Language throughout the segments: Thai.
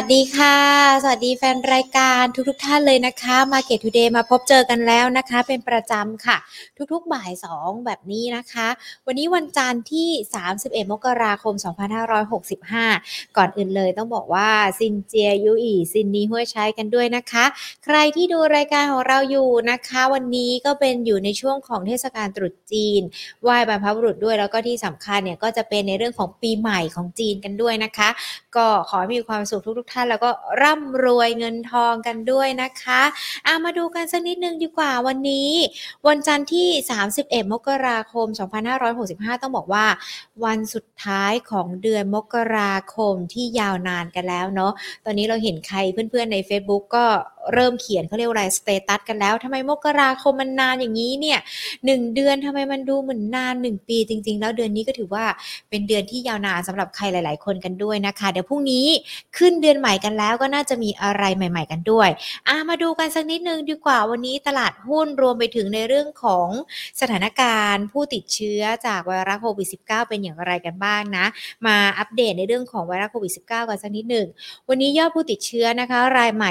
สวัสดีค่ะ สวัสดีแฟนรายการทุกๆท่านเลยนะคะ Market Today มาพบเจอกันแล้วนะคะ เป็นประจำค่ะ ทุกๆบ่าย 2 แบบนี้นะคะ วันนี้วันจันทร์ที่ 31 มกราคม 2565 ก่อนอื่นเลยต้องบอกว่าซินเจียยู่อี่ซินนี้ฮวดไช้กันด้วยนะคะ ใครที่ดูรายการของเราอยู่นะคะ วันนี้ก็เป็นอยู่ในช่วงของเทศกาลตรุษจีนไหว้บรรพบุรุษด้วยแล้วก็ที่สำคัญเนี่ยก็จะเป็นในเรื่องของปีใหม่ของจีนกันด้วยนะคะ ก็ขอมีความสุขทุกๆท่านแล้วก็ร่ำรวยเงินทองกันด้วยนะคะอามาดูกันสักนิดนึงดีกว่าวันนี้ วันจันทร์ที่ 31 มกราคม 2565 ต้องบอกว่า วันสุดท้ายของเดือนมกราคมที่ยาวนานกันแล้วเนาะตอนนี้เราเห็นใครเพื่อนๆใน Facebook ก็เริ่มเขียนเขาเรียกว่าอะไรสเตตัสกันแล้วทำไมมกราคมมันนานอย่างนี้เนี่ยหนึ่งเดือนทำไมมันดูเหมือนนานหนึ่งปี จริง ๆ แล้วเดือนนี้ก็ถือว่าเป็นเดือนที่ยาวนานสำหรับใครหลาย ๆ คนกันด้วยนะคะ เดี๋ยวพรุ่งนี้ขึ้นเดือนใหม่กันแล้วก็น่าจะมีอะไรใหม่ ๆ กันด้วยอะมาดูกันสักนิดนึงดีกว่าวันนี้ตลาดหุ้นรวมไปถึงในเรื่องของสถานการณ์ ผู้ติดเชื้อจากไวรัสโควิด -19 เป็นอย่างไรกันบ้างนะ มาอัปเดตในเรื่องของไวรัสโควิด -19 กันสักนิดหนึ่งวันนี้ยอดผู้ติดเชื้อนะคะ รายใหม่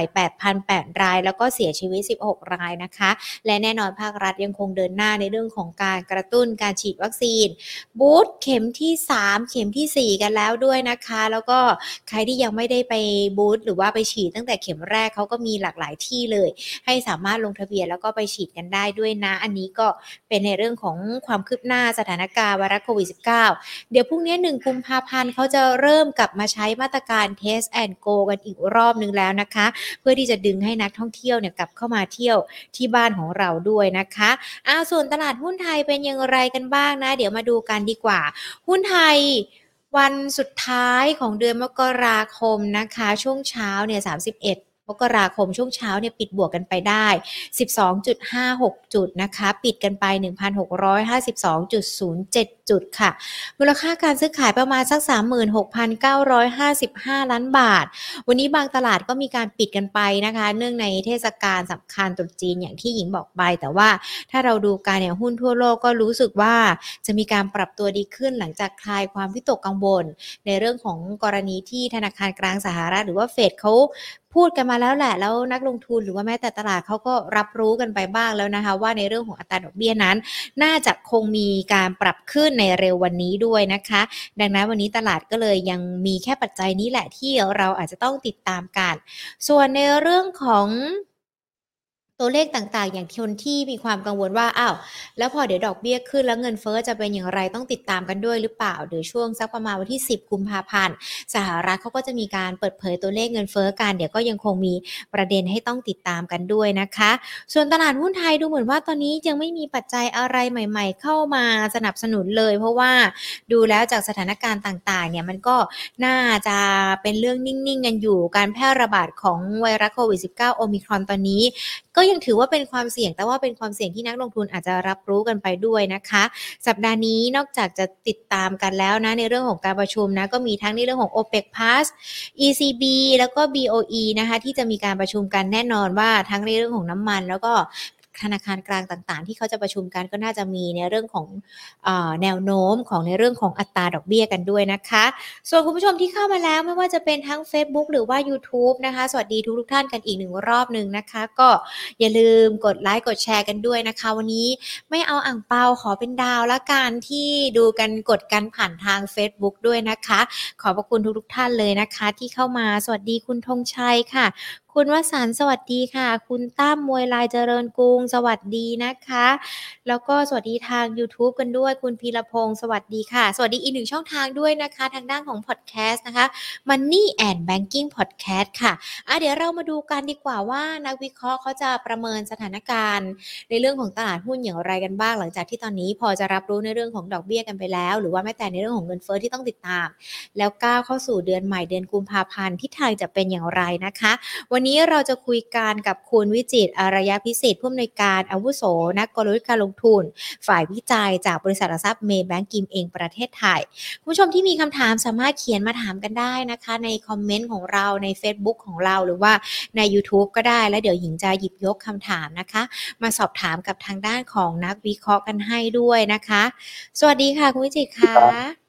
8 ราย แล้วก็เสียชีวิต 16 รายนะคะ และแน่นอนภาครัฐยังคงเดินหน้าในเรื่องของการกระตุ้นการฉีดวัคซีน บูสตเข็มที่ 3 เข็มที่ 4 กันแล้วด้วยนะคะ แล้วก็ใครที่ยังไม่ได้ไปบูสตหรือว่าไปฉีดตั้งแต่เข็มแรกเขาก็มีหลากหลายที่เลย ให้สามารถลงทะเบียนแล้วก็ไปฉีดกันได้ด้วยนะ อันนี้ก็เป็นในเรื่องของความคืบหน้าสถานการณ์ไวรัสโควิด -19 เดี๋ยวพรุ่งนี้หนึ่งกุมภาพันธ์เขาจะเริ่มกลับมาใช้มาตรการ Test and Go กันอีกรอบนึงแล้วนะคะ เพื่อที่จะดึงใให้นักท่องเที่ยวเนี่ยกลับเข้ามาเที่ยวที่บ้านของเราด้วยนะคะอ้าวส่วนตลาดหุ้นไทยเป็นอย่างไรกันบ้างนะ เดี๋ยวมาดูกันดีกว่า หุ้นไทยวันสุดท้ายของเดือนมกราคมนะคะ ช่วงเช้าเนี่ย31 มกราคมช่วงเช้าเนี่ยปิดบวกกันไปได้ 12.56 จุดนะคะ ปิดกันไป 1,652.07 จุดค่ะ มูลค่าการซื้อขายประมาณสัก 36,955 ล้านบาท วันนี้บางตลาดก็มีการปิดกันไปนะคะ เนื่องในเทศกาลสำคัญตรุษจีนอย่างที่หญิงบอกไป แต่ว่าถ้าเราดูการเนี่ยหุ้นทั่วโลกก็รู้สึกว่าจะมีการปรับตัวดีขึ้นหลังจากคลายความวิตกกังวล ในเรื่องของกรณีที่ธนาคารกลางสหรัฐหรือว่าเฟดเขาพูดกันมาแล้วแหละ แล้วนักลงทุนหรือว่าแม้แต่ตลาดเขาก็รับรู้กันไปบ้างแล้วนะคะ ว่าในเรื่องของอัตราดอกเบี้ยนั้น น่าจะคงมีการปรับขึ้นในเร็ววันนี้ด้วยนะคะ ดังนั้นวันนี้ตลาดก็เลยยังมีแค่ปัจจัยนี้แหละที่เราอาจจะต้องติดตามกัน ส่วนในเรื่องของ ตัวเลขต่างๆ อย่างคนที่มีความกังวลว่าอ้าวแล้วพอเดี๋ยวดอกเบี้ยขึ้นแล้วเงินเฟอ้อจะเป็นอย่างไรต้องติดตามกันด้วยหรือเปล่าเดี๋ยวช่วงสักประมาณวันที่ 10 กุมภาพันธ์สหรัฐเขาก็จะมีการเปิดเผยตัวเลขเงินเฟอ้อกันเดี๋ยวก็ยังคงมีประเด็นให้ต้องติดตามกันด้วยนะคะ ส่วนตลาดหุ้นไทยดูเหมือนว่าตอนนี้ยังไม่มีปัจจัยอะไรใหม่ ๆ เข้ามาสนับสนุนเลย เพราะว่าดูแล้วจากสถานการณ์ต่างๆเนี่ยมันก็น่าจะเป็นเรื่องนิ่งๆกันอยู่การแพร่ระบาดของไวรัสโควิด -19 โอมิครอนตอนนี้ ก็ยังถือว่าเป็นความเสี่ยงแต่ว่าเป็นความเสี่ยงที่นักลงทุนอาจจะรับรู้กันไปด้วยนะคะ สัปดาห์นี้นอกจากจะติดตามกันแล้วนะในเรื่องของการประชุมนะก็มีทั้งในเรื่องของ OPEC Plus ECB แล้วก็ BOE นะคะที่จะมีการประชุมกันแน่นอนว่าทั้งในเรื่องของน้ำมัน แล้วก็ ธนาคารกลางต่างๆ ที่เขาจะประชุมกันก็น่าจะมีในเรื่องของอแนวโน้มของในเรื่องของอัตราดอกเบี้ยกันด้วยนะคะ ส่วนคุณผู้ชมที่เข้ามาแล้วไม่ว่าจะเป็นทั้ง Facebook หรือว่า YouTube นะคะ สวัสดีทุกทุกท่านกันอีกหนึ่งรอบหนึ่งนะคะ ก็อย่าลืมกดไลค์กดแชร์กันด้วยนะคะ วันนี้ไม่เอาอ่างเปาขอเป็นดาวละกันที่ดูกันกดกันผ่านทาง Facebook ด้วยนะคะ ขอบพระคุณทุกทุกท่านเลยนะคะ ที่เข้ามาสวัสดีคุณธงชัยค่ะคุณวสันสวัสดีค่ะ คุณตั้มมวยลายเจริญกรุง สวัสดีนะคะ แล้วก็สวัสดีทาง YouTube กันด้วย คุณพีรพงศ์สวัสดีค่ะ สวัสดีอีกหนึ่งช่องทางด้วยนะคะ ทางด้านของพอดแคสต์นะคะ Money and Banking Podcast ค่ะะเดี๋ยวเรามาดูกันดีกว่าว่านักวิเคราะห์เขาจะประเมินสถานการณ์ ในเรื่องของตลาดหุ้นอย่างไรกันบ้าง หลังจากที่ตอนนี้พอจะรับรู้ในเรื่องของดอกเบี้ยกันไปแล้ว หรือว่าแม้แต่ในเรื่องของเงินเฟ้อที่ต้องติดตาม แล้วก้าวเข้าสู่เดือนใหม่เดือนกุมภาพันธ์ที่ไทยจะเป็นอย่างไรนะคะวันันนี้เราจะคุยกันกับคุณวิจิตอารยะพิเศษผู้อำนวยการอาวุโส นักกลยุทธ์การลงทุน ฝ่ายวิจัยจากบริษัทหลักทรัพย์เมย์แบงกิมเองประเทศไทย คุณผู้ชมที่มีคำถามสามารถเขียนมาถามกันได้นะคะ ในคอมเมนต์ของเราใน Facebook ของเราหรือว่าใน YouTube ก็ได้แล้วเดี๋ยวหญิงจะหยิบยกคำถามนะคะ มาสอบถามกับทางด้านของนักวิเคราะห์กันให้ด้วยนะคะ สวัสดีค่ะคุณวิจิตค่ะ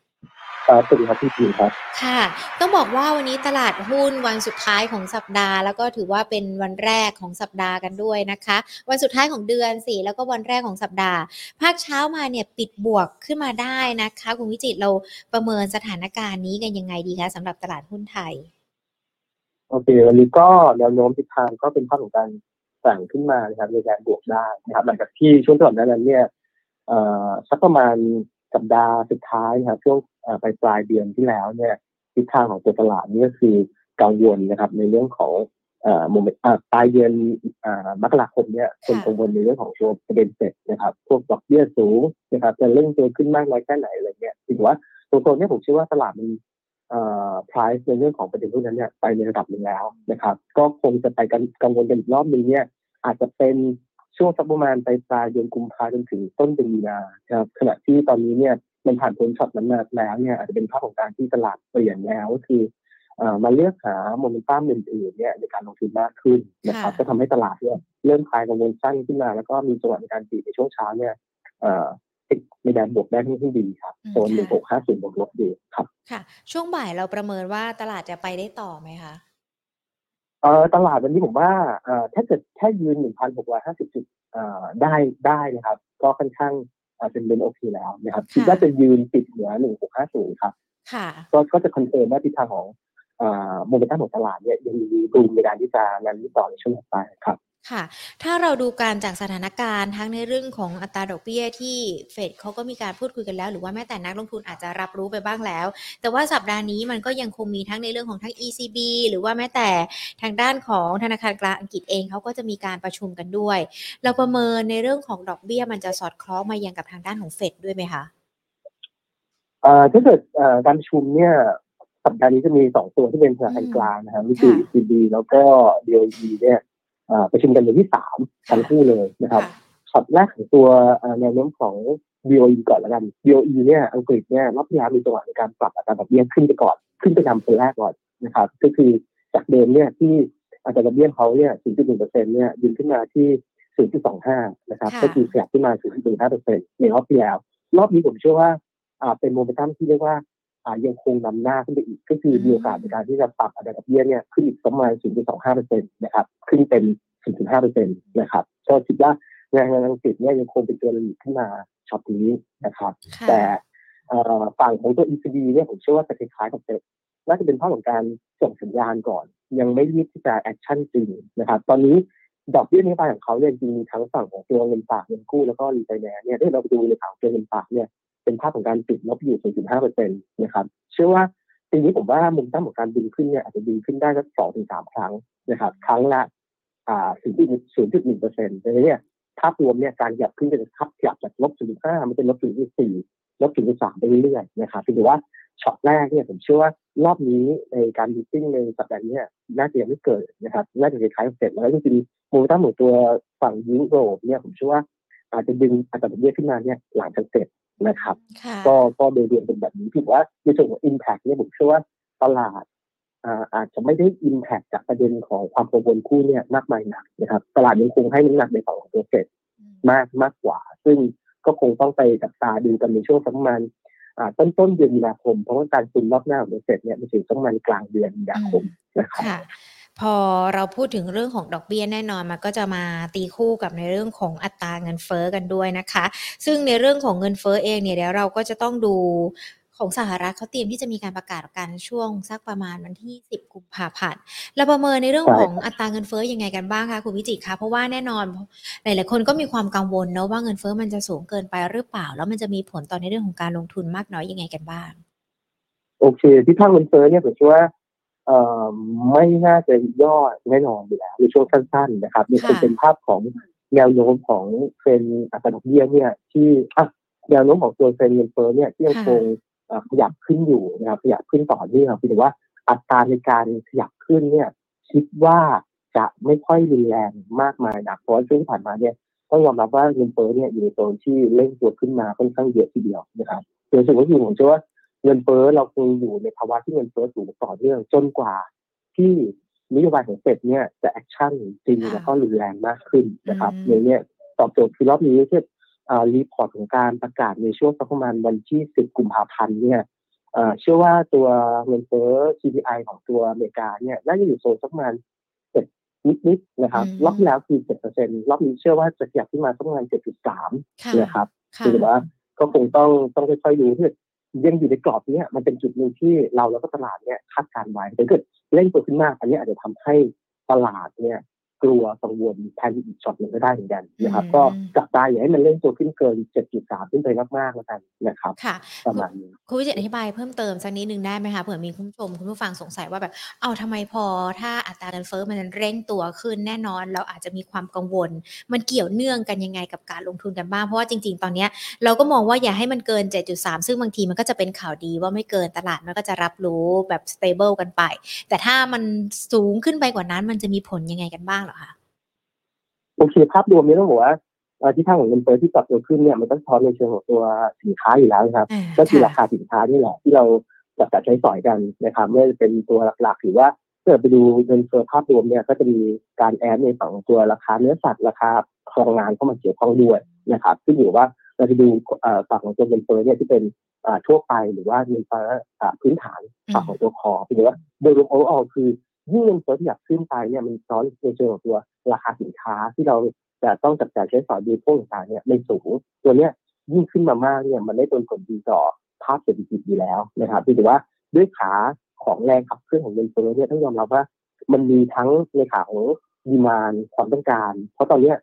ครับสวัสดีครับพี่พีครับค่ะ ต้องบอกว่าวันนี้ตลาดหุ้นวันสุดท้ายของสัปดาห์ แล้วก็ถือว่าเป็นวันแรกของสัปดาห์กันด้วยนะคะ วันสุดท้ายของเดือนสี่แล้วก็วันแรกของสัปดาห์ ภาคเช้ามาเนี่ยปิดบวกขึ้นมาได้นะคะคุณวิจิตรเราประเมินสถานการณ์นี้กันยังไงดีคะสำหรับตลาดหุ้นไทยโอเควันนี้ก็แนวโน้มทิศทางก็เป็นภาพของการสั่งขึ้นมานะครับในการบวกได้นะครับหลังจากที่ช่วงตลอดนั้นเนี่ยเอ่อสักประมาณ สัปดาห์สุดท้ายครับช่วงปลายปลายเดือนที่แล้วเนี่ยทิศทางของตัวตลาดนี่ก็คือกังวลนะครับในเรื่องของโมเมนต์ปลายเดือนมกราคมเนี่ยคนกังวลในเรื่องของตัวประเด็นเสร็จนะครับ พวกดอกเบี้ยสูงนะครับจะเร่งตัวขึ้นมากน้อยแค่ไหนอะไรเงี้ยถือว่าตัวตนเนี่ยผมเชื่อว่าตลาดมันเอ่อ price ในเรื่องของประเด็นพวกนั้นเนี่ยไปในระดับหนึ่งแล้วนะครับ ก็คงจะไปกันกังวลกันอีกรอบหนึ่งเนี่ยอาจจะเป็น ช่วงสักประมาณปลายปลายเดือนกุมภาจนถึงต้นเดือนมีนาครับขณะที่ตอนนี้เนี่ยมันผ่านพ้นช็อตนั้นมาแล้วเนี่ยอาจจะเป็นภาพของการที่ตลาดเปลี่ยนแล้วก็คือเอ่อมาเลือกหาโมเมนตัมอื่นๆเนี่ยในการลงทุนมากขึ้นนะครับค่ะก็ทำให้ตลาดเนี่ยเริ่มคลายกังวลสั้นขึ้นมาแล้วก็มีจังหวะในการดีดในช่วงเช้าเนี่ยเอ่อในแดนบวกได้ค่อนข้างดีครับโซนหนึ่งหกห้าศูนย์บวกลบดีครับค่ะ ช่วงบ่ายเราประเมินว่าตลาดจะไปได้ต่อไหมคะ เอ่อตลาดวันนี้ผมว่าเอ่อถ้าเกิดแค่ยืน 1,650 จุดเอ่อได้ได้นะครับ ก็ค่อนข้างเอ่อเป็นเป็นโอเคแล้วนะครับค่ะคิดว่าจะยืนติดเหนือ 1650 ครับค่ะก็ก็จะ confirm ว่าทิศทางของเอ่อโมเมนตัมของตลาดเนี่ยยังมี room ในการที่จะ run ที่ต่อในช่วงต่อไปครับ ค่ะ ถ้าเราดูการจากสถานการณ์ทั้งในเรื่องของอัตราดอกเบี้ยที่เฟดเขาก็มีการพูดคุยกันแล้ว หรือว่าแม้แต่นักลงทุนอาจจะรับรู้ไปบ้างแล้ว แต่ว่าสัปดาห์นี้มันก็ยังคงมีทั้งในเรื่องของทั้ง ECB หรือว่าแม้แต่ทางด้านของธนาคารกลางอังกฤษเองเขาก็จะมีการประชุมกันด้วย เราประเมินในเรื่องของดอกเบี้ยมันจะสอดคล้องมายังกับทางด้านของเฟดด้วยไหมคะเอ่อถ้าเกิดการประชุมเนี่ยสัปดาห์นี้จะมีสองตัวที่เป็นธนาคารกลางนะครับนี่คือ ECB แล้วก็ BOE เนี่ย ประชุมกันวันที่สามทั้งคู่เลยนะครับค่ะช็อตแรกของตัวเอ่อแนวโน้มของ BOE ก่อนแล้วกัน BOE เนี่ยอังกฤษเนี่ยรอบที่แล้วมีจังหวะในการปรับอัตราดอกเบี้ยขึ้นไปก่อน ขึ้นไปนำคนแรกก่อนนะครับ ก็คือจากเดิมเนี่ยที่อัตราดอกเบี้ยเขาเนี่ย 0.1%เนี่ยยืนขึ้นมาที่ 0.25 นะครับค่ะก็คือขยับขึ้นมา 0.15%ในรอบที่แล้ว รอบนี้ผมเชื่อว่าอ่าเป็นโมเมนตัมที่เรียกว่าอ่า ยังคงนำหน้าขึ้นไปอีก ก็คือมีโอกาสในการที่จะปรับอัตราดอกเบี้ยเนี่ยขึ้นอีกประมาณ 0.25%นะครับ ขึ้นเป็น 0.5%นะครับ ก็คิดว่าแรงงานอังกฤษเนี่ยยังคงเป็นตัว lead ขึ้นมาช็อตนี้นะครับค่ะแต่เอ่อฝั่งของตัว ECB เนี่ยผมเชื่อว่าจะคล้ายๆกับเฟดน่าจะเป็นภาพของการส่งสัญญาณก่อน ยังไม่รีบที่จะ action จริงนะครับ ตอนนี้ดอกเบี้ยนโยบายของเขาเนี่ยจริงๆมีทั้งฝั่งของตัวเงินฝากเงินกู้แล้วก็รีไฟแนนซ์เนี่ยถ้าเราไปดูในฝั่งตัวเงินฝากเนี่ย เป็นภาพของการติดลบอยู่ 0.5%นะครับ เชื่อว่าปีนี้ผมว่ามุมตั้งของการดึงขึ้นเนี่ยอาจจะดึงขึ้นได้สักสองถึงสามครั้งนะครับ ครั้งละอ่า0.1%เปอร์เซ็นต์ดังนั้นเนี่ยภาพรวมเนี่ยการขยับขึ้นจะทับขยับจากลบ0.5มันเป็นลบ0.4ลบ0.3ไปเรื่อยๆนะครับถือว่าช็อตแรกเนี่ยผมเชื่อว่ารอบนี้ในการดิติ้งในสัปดาห์นี้น่าจะยังไม่เกิดนะครับน่าจะคล้ายๆเสร็จแล้วจริงๆมเมตัมของตัวฝั่งยุโรปเนี่ยผมเชื่อว่าอาจจะดึงอัตราดอกเบี้ยขึ้นมาเนี่ยหลังจากเสร็จ นะครับค่ะก็ก็โดยรวมเป็นแบบนี้ถือว่าในส่วนของ Impact เนี่ยผมเชื่อว่าตลาดอ่าอาจจะไม่ได้ Impact จากประเด็นของความกังวลคู่เนี่ยมากมายนักนะครับตลาดยังคงให้น้ำหนักในฝั่งของตัวเฟดมากมากกว่า ซึ่งก็คงต้องไปจับตาดูกันในช่วงสักประมาณอ่าต้นต้นเดือนมีนาคม เพราะว่าการคุมรอบหน้าของเฟดเนี่ยมันถึงสักประมาณกลางเดือนมีนาคมนะครับค่ะ พอเราพูดถึงเรื่องของดอกเบี้ยแน่นอนมันก็จะมาตีคู่กับในเรื่องของอัตราเงินเฟ้อกันด้วยนะคะ ซึ่งในเรื่องของเงินเฟ้อเองเนี่ยเดี๋ยวเราก็จะต้องดูของสหรัฐเขาเตรียมที่จะมีการประกาศกันช่วงสักประมาณวันที่ 10 กุมภาพันธ์เราประเมินในเรื่องของอัตราเงินเฟ้อยังไงกันบ้างคะคุณวิจิตรคะเพราะว่าแน่นอนหลาย ๆ คนก็มีความกังวลเนอะว่าเงินเฟ้อมันจะสูงเกินไปหรือเปล่า แล้วมันจะมีผลต่อในเรื่องของการลงทุนมากน้อยยังไงกันบ้าง โอเคที่ทางเงินเฟ้อเนี่ยผมคิดว่า ไม่น่าจะย่อแน่นอนอยู่แล้วในช่วงสั้น ๆ นะครับยังคงค่ะเป็นภาพของแนวโน้มของเทรนด์อัตราดอกเบี้ยเนี่ย ที่อะแนวโน้มของตัวเทรนด์เงินเฟ้อเนี่ยที่ยังคงเอ่อขยับขึ้นอยู่นะครับขยับขึ้นต่อเนื่องคือแต่ว่าอัตราในการขยับขึ้นเนี่ย คิดว่าจะไม่ค่อยรุนแรงมากมายนะเพราะว่าช่วงที่ผ่านมาเนี่ยต้องยอมรับว่าเงินเฟ้อเนี่ยอยู่ในโซนที่เร่งตัวขึ้นมาค่อนข้างเยอะทีเดียวนะครับโดยส่วนก็คือผมเชื่อว่า เงินเฟ้อเราคงอยู่ในภาวะที่เงินเฟ้อสูงต่อเนื่องจนกว่า ที่นโยบายของเฟดเนี่ยจะ action จริงค่ะแล้วก็รุนแรงมากขึ้นนะครับอืมในเนี่ยตอบโจทย์คือรอบนี้ที่อ่า report ของการประกาศในช่วงสักประมาณวันที่ 10 กุมภาพันธ์เนี่ยเชื่อว่าตัวเงินเฟ้อ CPI ของตัวอเมริกาเนี่ยน่าจะอยู่โซนสักประมาณเจ็ดนิดๆนะครับรอบที่แล้วคือเจ็ดเปอร์เซ็นต์รอบนี้เชื่อว่าจะขยับขึ้นมาสักประมาณเจ็ดจุดสามนะครับคือว่าก็คงต้องต้องค่อยๆดูที่ ยังอยู่ในกรอบนี้มันเป็นจุดหนึ่งที่เราแล้วก็ตลาดเนี่ยคาดการไว้แต่เกิดเล่นตัวขึ้นมาก อันนี้อาจจะทำให้ตลาดเนี่ย กลัวกังวลแทนอีกช็อตหนึ่งก็ได้เหมือนกันนะครับ ก็จับได้อย่าให้มันเล่นตัวขึ้นเกิน 7.3 ขึ้นไปมากๆแล้วกันนะครับค่ะประมาณนี้คุณวิจิตอธิบายเพิ่มเติมสักนิดนึงได้ไหมคะเผื่อมีคุณผู้ชมคุณผู้ฟังสงสัยว่าแบบเอาทำไมพอถ้าอัตราเงินเฟ้อมันเร่งตัวขึ้นแน่นอนเราอาจจะมีความกังวล มันเกี่ยวเนื่องกันยังไงกับการลงทุนกันบ้างเพราะว่าจริง ๆ ตอนนี้เราก็มองว่าอย่าให้มันเกิน 7.3 ซึ่งบางทีมันก็จะเป็นข่าวดีว่าไม่เกินตลาดมันก็จะรับรู้แบบ stable กันไป แต่ถ้ามันสูงขึ้นไปกว่านั้นมันจะมีผลยังไงกันบ้างเหรอคะโอเคภาพรวมนี้ต้องบอกว่าที่ทางของเงินเฟ้อที่ปรับตัวขึ้นเนี่ยมันต้องท้อนในเชิงของตัวสินค้าอยู่แล้วครับ ก็คือราคาสินค้านี่แหละ ที่เราจับจ่ายใช้สอยกันนะครับไม่ว่าจะเป็นตัวหลักๆหรือว่าถ้าไปดูเงินเฟ้อภาพรวมเนี่ยก็จะมีการ add ในฝั่งของตัวราคาเนื้อสัตว์ราคาพลังงานเข้ามาเกี่ยวข้องด้วยนะครับซึ่งอยู่ว่าเราจะดูฝั่งของตัวเงินเฟ้อเนี่ยที่เป็นทั่วไปหรือว่าเงินเฟ้อพื้นฐานฝั่งของตัว core คือว่าโดยรวม overall คือ ยิ่งเงินเฟ้อที่อยากขึ้นไปเนี่ยมันซ้อนในเชิงของตัวราคาสินค้าที่เราจะต้องจับจ่ายใช้สอยดูพวกต่างๆเนี่ยในสูงตัวเนี้ยยิ่งขึ้นมามากเนี่ยมันได้ผลผลดีต่อภาพเศรษฐกิจอยู่แล้วนะครับพี่ถือว่าด้วยขาของแรงขับเคลื่อนของเงินเฟ้อเนี่ยต้องยอมรับว่า มันมีทั้งในขาของ demand ความต้องการ เพราะตอนเนี้ย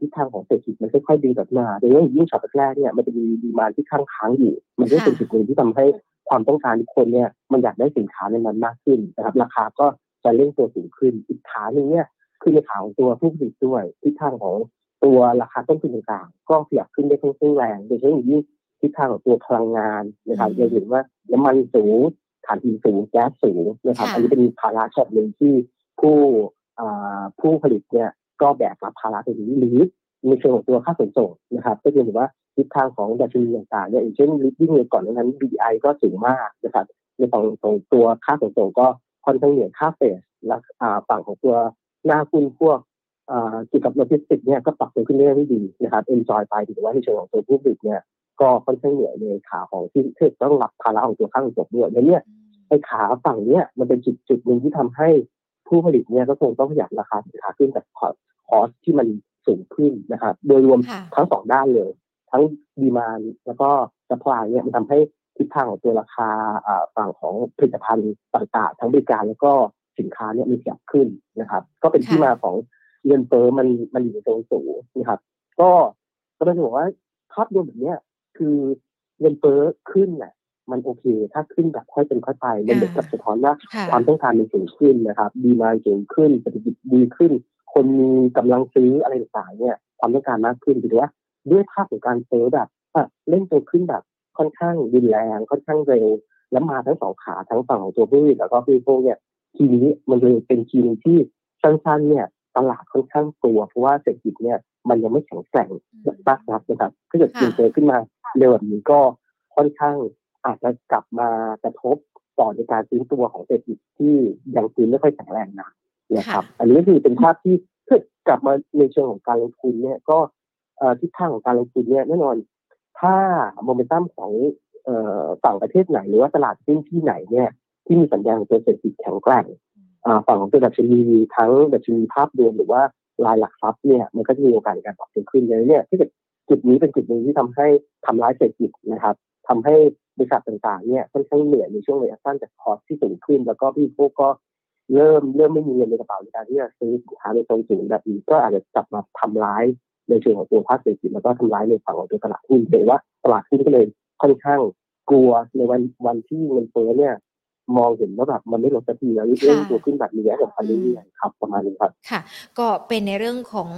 ทิศทางของเศรษฐกิจมันค่อยๆดีแบบมาโดยเฉพาะยิ่งช็อตแรกเนี่ยมันจะมี demand ที่ค้างค้างอยู่ มันก็เป็นจุดหนึ่งที่ทำให้ความต้องการทุกคนเนี่ยมันอยากได้สินค้าในนั้นมากขึ้นนะครับ ราคาก็ จะเร่งตัวสูงขึ้นอีกขาหนึ่งเนี่ยคือในขาของตัวผู้ผลิตด้วยทิศทางของตัวราคาต้นทุนต่างๆ ก็ขยับขึ้นได้ค่อนข้างแรงโดยเฉพาะอย่างยิ่งทิศทางของตัวพลังงานนะครับจะเห็นว่าน้ำมันสูงถ่านหินสูงแก๊สสูงนะครับ อันนี้เป็นภาระช็อตหนึ่งที่ผู้ผู้ผลิตเนี่ยก็แบกรับภาระตรงนี้หรือในเชิงของตัวค่าขนส่งนะครับ ก็จะเห็นว่าทิศทางของดัชนีต่างๆเนี่ยอย่างเช่นลิฟติ้งก่อนนั้น BI ก็สูงมากนะครับในฝั่งของตัวค่าขนส่งก็ค่ อนข้างเหนือค่าเฟสและฝั่งของตัวหน้าคุณพวกเกี่ยวกับโลจิสติกเนี่ยก็ปรับตัวขึ้นได้ไม่ดีนะครับเอ็นจอยไปถือว่าในเชิงของตัวผู้ผลิตเนี่ยก็ค่อนข้างเหนื่อยในขาของที่เทศต้องรับภาระของตัวข้างจบด้วยแล้วเนี่ยไอ้ขาฝั่งเนี้ยมันเป็นจุดจุดหนึ่งที่ทำให้ผู้ผลิตเนี่ยก็คงต้องขยับราคาสินค้าขึ้นจากคอสที่มันสูงขึ้นนะครับ โดยรวมทั้งสองด้านเลย ทั้งดีมานแล้วก็สปายเนี่ยมันทำให้ ทิศทางของตัวราคาฝั่งของผลิตภัณฑ์ต่างๆ ทั้งบริการแล้วก็สินค้าเนี่ยมีขยับขึ้นนะครับ ก็เป็นที่มาของเงินเฟ้อมันมันอยู่ในตรงสูงนะครับ ก็ก็ต้องบอกว่าภาพรวมแบบนี้คือเงินเฟ้อขึ้นน่ะมันโอเค ถ้าขึ้นแบบค่อยเป็นค่อยไปมันเหมือนกับสะท้อนว่าความต้องการมันสูงขึ้นนะครับ ดีมาสูงขึ้นเศรษฐกิจดีขึ้น คนมีกำลังซื้ออะไรต่างๆเนี่ย ความต้องการมากขึ้นถือว่าด้วยภาพของการเฟ้อแบบเล่นตัวขึ้นแบบ ค่อนข้างรุนแรงค่อนข้างเร็วแล้วมาทั้งสองขาทั้งฝั่งของตัวผู้แล้วก็ผู้พวกเนี่ยทีนี้มันเลยเป็นทีนึงที่สั้นๆเนี่ยตลาดค่อนข้างกลัวเพราะว่าเศรษฐกิจเนี่ยมันยังไม่แข็งแกร่งมากนักนะครับถ้าเกิดเปลี่ยนแปลงขึ้นมาเร็วแบบนี้ก็ค่อนข้างอาจจะกลับมากระทบต่อในการซื้อตัวของเศรษฐกิจที่ยังซื้อไม่ค่อยแข็งแรงนะนะครับ อันนี้ก็คือเป็นภาพที่ถ้ากลับมาในเชิงของการลงทุนเนี่ยก็ทิศทางของการลงทุนเนี่ยแน่นอน ถ้าโมเมนตัมของฝั่งประเทศไหนหรือว่าตลาดที่ที่ไหนเนี่ยที่มีสัญญาณของตัวเศรษฐกิจแข็งแกร่งฝั่งของตัวดัชนีทั้งดัชนีภาพรวมหรือว่ารายหลักทรัพย์เนี่ยมันก็จะมีโอกาสในการปรับตัวขึ้นเลยเนี่ยที่จุดนี้เป็นจุดหนึ่งที่ทำให้ทำร้ายเศรษฐกิจนะครับทำให้บริษัทต่างๆเนี่ยค่อนข้างเหนื่อยในช่วงระยะสั้นจากคอสที่สูงขึ้น แล้วก็พี่พวกก็เริ่มเริ่มไม่มีเงินในกระเป๋าในการที่จะซื้อสินค้าในตรงสูงแบบนี้ก็อาจจะกลับมาทำร้าย ในเชิงของตัวภาคเศรษฐกิจแล้วก็ทำร้ายในฝั่งของตัวตลาดหุ้นเห็นว่าตลาดหุ้นก็เลยค่อนข้างกลัวในวันวันที่เงินเฟ้อเนี่ย มองเห็นว่าแบบมันไม่ลดสักทีแล้วเรื่องตัวขึ้นแบบนี้แบบพันนี้ครับประมาณนี้ครับค่ะ ก็เป็นในเรื่องของ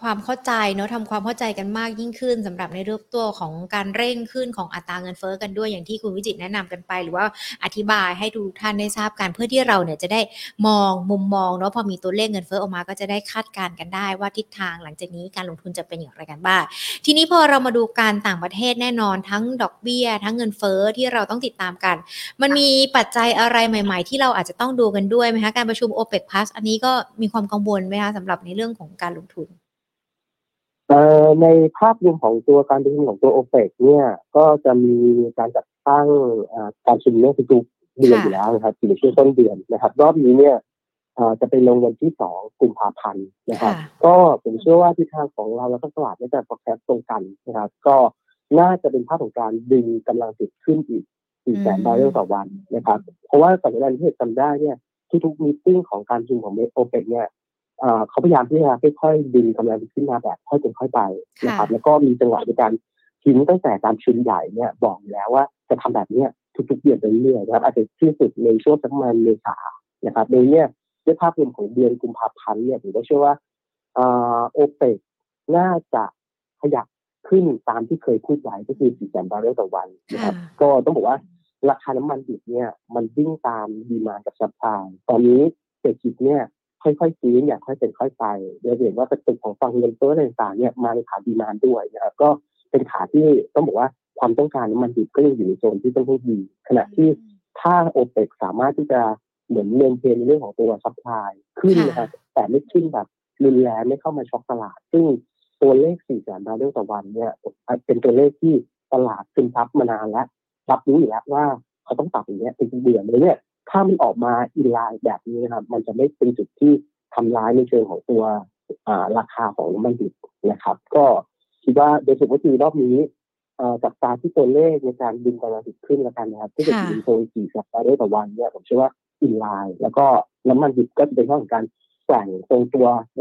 ความเข้าใจเนาะทำความเข้าใจกันมากยิ่งขึ้นสำหรับในเรื่องตัวของการเร่งขึ้นของอัตราเงินเฟ้อกันด้วยอย่างที่คุณวิจิตแนะนำกันไป หรือว่าอธิบายให้ทุกท่านได้ทราบกันเพื่อที่เราเนี่ยจะได้มองมุมมองเนาะพอมีตัวเลขเงินเฟ้อออกมาก็จะได้คาดการณ์กันได้ว่าทิศทางหลังจากนี้การลงทุนจะเป็นอย่างไรกันบ้างทีนี้พอเรามาดูการต่างประเทศแน่นอนทั้งดอกเบี้ย ทั้งเงินเฟ้อที่เราต้องติดตามกัน มันมีปัจจัยอะไรใหม่ ๆ ที่เราอาจจะต้องดูกันด้วยไหมคะการประชุม o p e ป Plus อันนี้ก็มีความกังวลไหมคะสำหรับในเรื่องของการลงทุนในภาพรวมของตัวการประชุมของตัวโอเปกเนี่ยก็จะมีการจัดตั้งการชุมนุมทุกเดือนอยู่แล้วนะครับอยู่ในช่วงต้นเดือนนะครับ รอบนี้เนี่ยจะเป็นลงวันที่สองกุมภาพันธ์นะครับ ก็ผมเชื่อว่าทิศทางของเราแล้วก็ตลาดน่าจะ forecast ตรงกันนะครับ ก็น่าจะเป็นภาพของการดึงกำลังติดขึ้นอีก 4แสนบาร์เรลต่อวันนะครับ เพราะว่าก่อนหน้านี้ที่จำได้เนี่ยทุกๆมีติ้งของการประชุมของโอเปกเนี่ยเขาพยายามที่จะค่อยๆดึงกำลังขึ้นมาแบบค่อยเป็นค่อยไปนะครับแล้วก็มีจังหวะในการทิ้งตั้งแต่การชุมใหญ่เนี่ยบอกแล้วว่าจะทำแบบนี้ทุกๆเดือนไปเรื่อยๆนะครับอาจจะที่สุดในช่วงประมาณเมษานะครับโดยเนี่ยด้วยภาพรวมของเดือนกุมภาพันธ์เนี่ยผมก็เชื่อว่าโอเปกน่าจะขยับขึ้นตามที่เคยพูดไว้ก็คือ4แสนบาร์เรลต่อวันนะครับก็ต้องบอกว่า ราคาน้ำมันดิบเนี่ยมันวิ่งตาม demand กับ supply ตอนนี้เศรษฐกิจเนี่ยค่อยๆฟื้นอย่างค่อยเป็นค่อยไปโดยเห็นว่าเป็นของฝั่งเงินเฟ้อต่างๆเนี่ยมาในขา demand ด้วยนะครับก็เป็นขาที่ต้องบอกว่าความต้องการน้ำมันดิบก็ยังอยู่ในโซนที่ต้องดีขณะที่ถ้าโอเปกสามารถที่จะเหมือน maintain ในเรื่องของตัว supply ขึ้นนะครับแต่ไม่ขึ้นแบบรุนแรงไม่เข้ามาช็อกตลาด ซึ่งตัวเลข4แสนบาร์เรลต่อวันเนี่ยเป็นตัวเลขที่ตลาดซึมซับมานานแล้ว รับรู้อยู่แล้วว่าเขาต้องปรับอย่างเงี้ยเป็นเดือนเลยเนี่ยถ้ามันออกมา in line แบบนี้นะครับ มันจะไม่เป็นจุดที่ทำร้ายในเชิงของตัวราคาของน้ำมันดิบนะครับ ก็คิดว่าโดยเฉพาะทีรอบนี้จับตาที่ตัวเลขในการดึงกำลังดิบขึ้นแล้วกันนะครับที่จะดึงโซนสี่สัปดาห์ได้ต่อวันเนี่ยผมเชื่อว่าอินไลน์แล้วก็น้ำมันดิบก็จะเป็นเรื่องของการแกว่งตรงตัวใน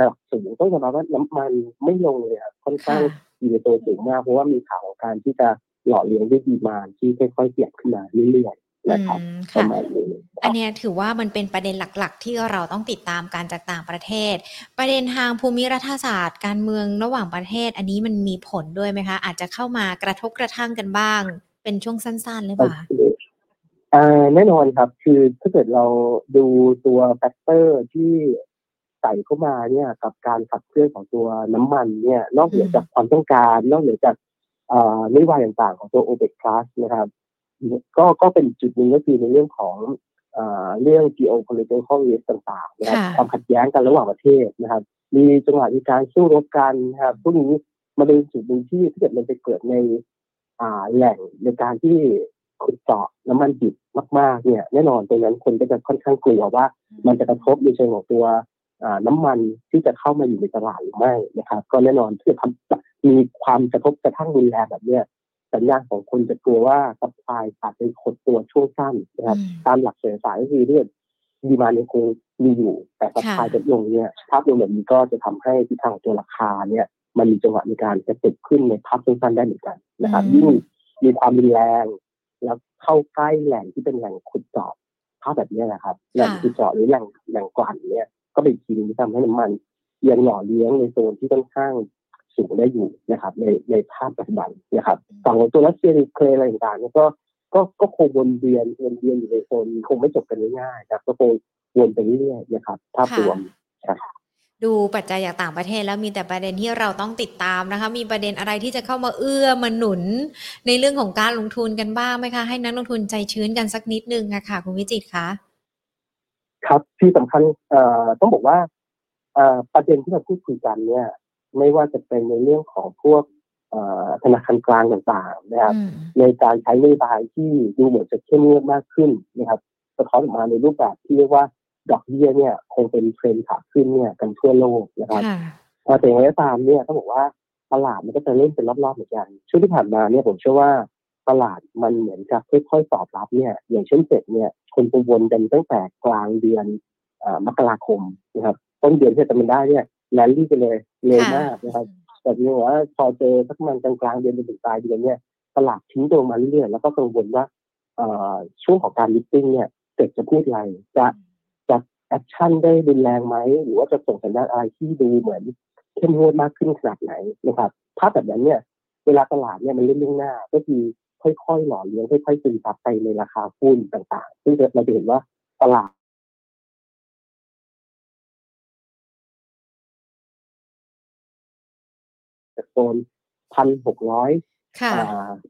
ระดับสูงต้องยอมรับว่าน้ำมันไม่ลงเลยครับค่อนข้างอยู่ในตัวสูงมากเพราะว่ามีข่าวของการที่จะ หล่อเลี้ยงด้วยดีมาที่ค่อยๆเปลี่ยนขึ้นมาเรื่อยๆนะครับประมาณนี้อันนี้ถือว่ามันเป็นประเด็นหลักๆ ที่เราต้องติดตามการจากต่างประเทศ ประเด็นทางภูมิรัฐศาสตร์ การเมืองระหว่างประเทศ อันนี้มันมีผลด้วยไหมคะ อาจจะเข้ามากระทบกระทั่งกันบ้าง เป็นช่วงสั้นๆหรือเปล่าแน่นอนครับ คือถ้าเกิดเราดูตัว factor ที่ใส่เข้ามาเนี่ยกับการขับเคลื่อนของตัวน้ำมันเนี่ย นอกเหนือจากความต้องการ นอกเหนือจาก นโยบายต่างๆ ของตัว OPEC Plus นะครับก็ก็เป็นจุดหนึ่งก็คือในเรื่องของเรื่อง geopolitical risk ต่างๆนะครับความขัดแย้งกันระหว่างประเทศนะครับ มีจังหวะในการสู้รบกันนะครับพวกนี้มาเป็นจุดหนึ่งที่ถ้าเกิดมันไปเกิดในแหล่งในการที่ขุดเจาะน้ำมันดิบมากๆเนี่ยแน่นอนตรงนั้นคนก็จะค่อนข้างกลัวว่า มันจะกระทบในเชิงของตัวน้ำมันที่จะเข้ามาอยู่ในตลาดหรือไม่นะครับ ก็แน่นอนที่จะทำ มีความกระทบกระทั่งรุนแรงแบบเนี้ยสัญญาณของคนจะกลัวว่า supply อาจจะหดตัวช่วงสั้นนะครับตามหลักเศรษฐศาสตร์ก็คือเรื่อง demand ยังคงมีอยู่ แต่ supply จะลงเนี่ยภาพรวมแบบนี้ก็จะทำให้ทิศทางตัวราคาเนี่ย มันมีจังหวะในการจะติดขึ้นในภาพสั้นๆได้เหมือนกันนะครับยิ่งมีความรุนแรง แล้วเข้าใกล้แหล่งที่เป็นแหล่งขุดเจาะภาพแบบนี้นะครับแหล่งขุดเจาะหรือแหล่งแหล่งกลั่นเนี่ยก็เป็นทีที่ทำให้น้ำมันยังหล่อเลี้ยงในโซนที่ค่อนข้าง สูงได้อยู่นะครับ ในในภาพปัจจุบันนะครับฝั่งของตัวรัสเซียเคลอะไรต่างๆก็ก็ก็คงวนเวียนวนเวียนอยู่ในโซนคงไม่จบกันง่ายๆครับก็คงวนไปเรื่อยๆนะครับภาพรวมครับดูปัจจัยจากต่างประเทศแล้วมีแต่ประเด็นที่เราต้องติดตามนะคะ มีประเด็นอะไรที่จะเข้ามาเอื้อมาหนุน ในเรื่องของการลงทุนกันบ้างไหมคะ ให้นักลงทุนใจชื้นกันสักนิดนึงอะค่ะคุณวิจิตคะครับที่สำคัญเอ่อต้องบอกว่าเอ่อประเด็นที่เราพูดคุยกันเนี่ย ไม่ว่าจะเป็นในเรื่องของพวกธนาคารกลางต่างๆนะครับ ในการใช้นโยบายที่ดูเหมือนจะเข้มงวดมากขึ้นนะครับสะท้อนออกมาในรูปแบบที่เรียกว่าดอกเบี้ยเนี่ยคงเป็นเทรนขาขึ้นเนี่ยกันทั่วโลกนะครับแต่อย่างไรก็ตามเนี่ยต้องบอกว่าตลาดมันก็จะเล่นเป็นรอบๆเหมือนกันช่วงที่ผ่านมาเนี่ยผมเชื่อว่าตลาดมันเหมือนกับค่อยๆตอบรับเนี่ย อย่างเช่นเสร็จเนี่ยคนกังวลกันตั้งแต่กลางเดือนมกราคมนะครับต้นเดือนที่จะมันได้เนี่ย แลนดี้ไปเลยเร็วมากนะครับแต่ที่ว่าพอเจอสักมันกลางกลางเดือนจนถึงปลายเดือนเนี่ยตลาดทิ้งตัวมาเรื่อยๆแล้วก็กังวลว่าช่วงของการ meeting เนี่ยเฟดจะพูดอะไรจะจะ action ได้รุนแรงไหมหรือว่าจะส่งสัญญาณอะไรที่ดูเหมือนเข้มงวดมากขึ้นขนาดไหนนะครับภาพแบบนั้นเนี่ย เวลาตลาดเนี่ยมันเล่นเรื่องหน้า ก็คือค่อยๆหล่อเลี้ยงค่อยๆซึมซับไปในราคาหุ้นต่างๆ ซึ่งเราจะเห็นว่าตลาด นพันหกร้อย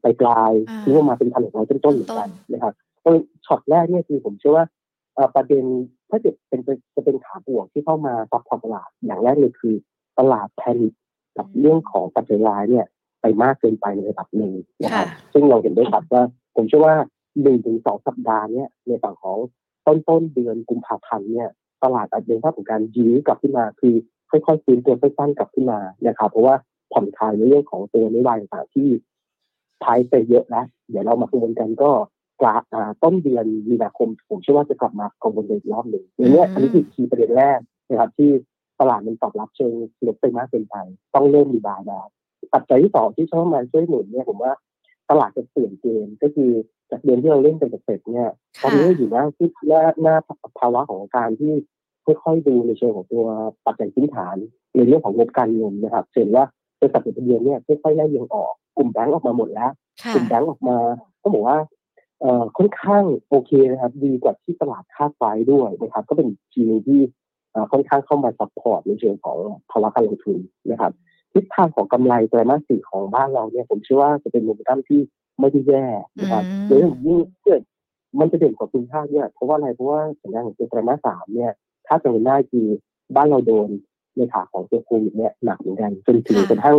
ไปกลายที่ว่ามาเป็นพันหกร้อยต้นๆเหมือนกันนะครับช็อตแรกเนี่ยคือผมเชื่อว่าประเด็นถ้าจะเป็นจะเป็นขาบวกที่เข้ามา support ตลาดอย่างแรกเลยคือตลาด panic กับเรื่องของปัจจัยร้ายเนี่ย ไปมากเกินไปในระดับหนึ่งนะครับซึ่งเราเห็นได้ครับว่าก็ผมเชื่อว่าหนึ่งถึงสองสัปดาห์เนี้ยในฝั่งของต้นต้นเดือนกุมภาพันธ์เนี่ย ตลาดอาจจะเป็นภาพของการยื้อกลับขึ้นมาคือค่อยๆฟื้นตัวสั้นๆกลับขึ้นมานะครับเพราะว่า ผ่อนคลายในเรื่องของตัวนโยบายต่างๆที่ใช้ไปเยอะแล้วเดี๋ยวเรามาคุยกันก็กลาต้นเดือนมีนาคมผมเชื่อว่าจะกลับมากังวลอีกรอบหนึ่งอย่างนี้อันนี้คือคีย์ประเด็นแรกนะครับที่ตลาดมันตอบรับเชิงลบไปมากเกินไปต้องเริ่มรีบายแล้วปัจจัยที่สองที่ช่วยมาช่วยหนุนเนี่ยผมว่าตลาดจะเปลี่ยนเกมก็คือจากเดือนที่เราเล่นเป็นเสร็จเนี่ยตอนนี้อยู่หน้าที่หน้าหน้าภาวะของการที่ค่อยๆดูในเชิงของตัวปัจจัยพื้นฐานในเรื่องของงบการเงินนะครับเห็นว่า บริษัทจดทะเบียนเนี่ยค่อยๆไล่เลียงออกกลุ่มแบงก์ออกมาหมดแล้ว กลุ่มแบงก์ออกมาก็บอกว่าเอ่อค่อนข้างโอเคนะครับ ดีกว่าที่ตลาดคาดไว้ด้วยนะครับ ก็เป็นทีมที่ค่อนข้างเข้ามา support ในเชิงของภาวะการลงทุนนะครับทิศทางของกำไรไตรมาสสี่ของบ้านเราเนี่ยผมเชื่อว่าจะเป็นโมเมนตัมที่ไม่ได้แย่นะครับโดยยิ่งเกิดมันจะเด่นกว่าคุณค่าเนี่ยเพราะว่าอะไรเพราะว่าสัญญาณของไตรมาสสามเนี่ยถ้าจะเป็นได้คือบ้านเราโดน ในขาของตัวโควิดเนี่ยหนักเหมือนกันจนถึงกระทั่ง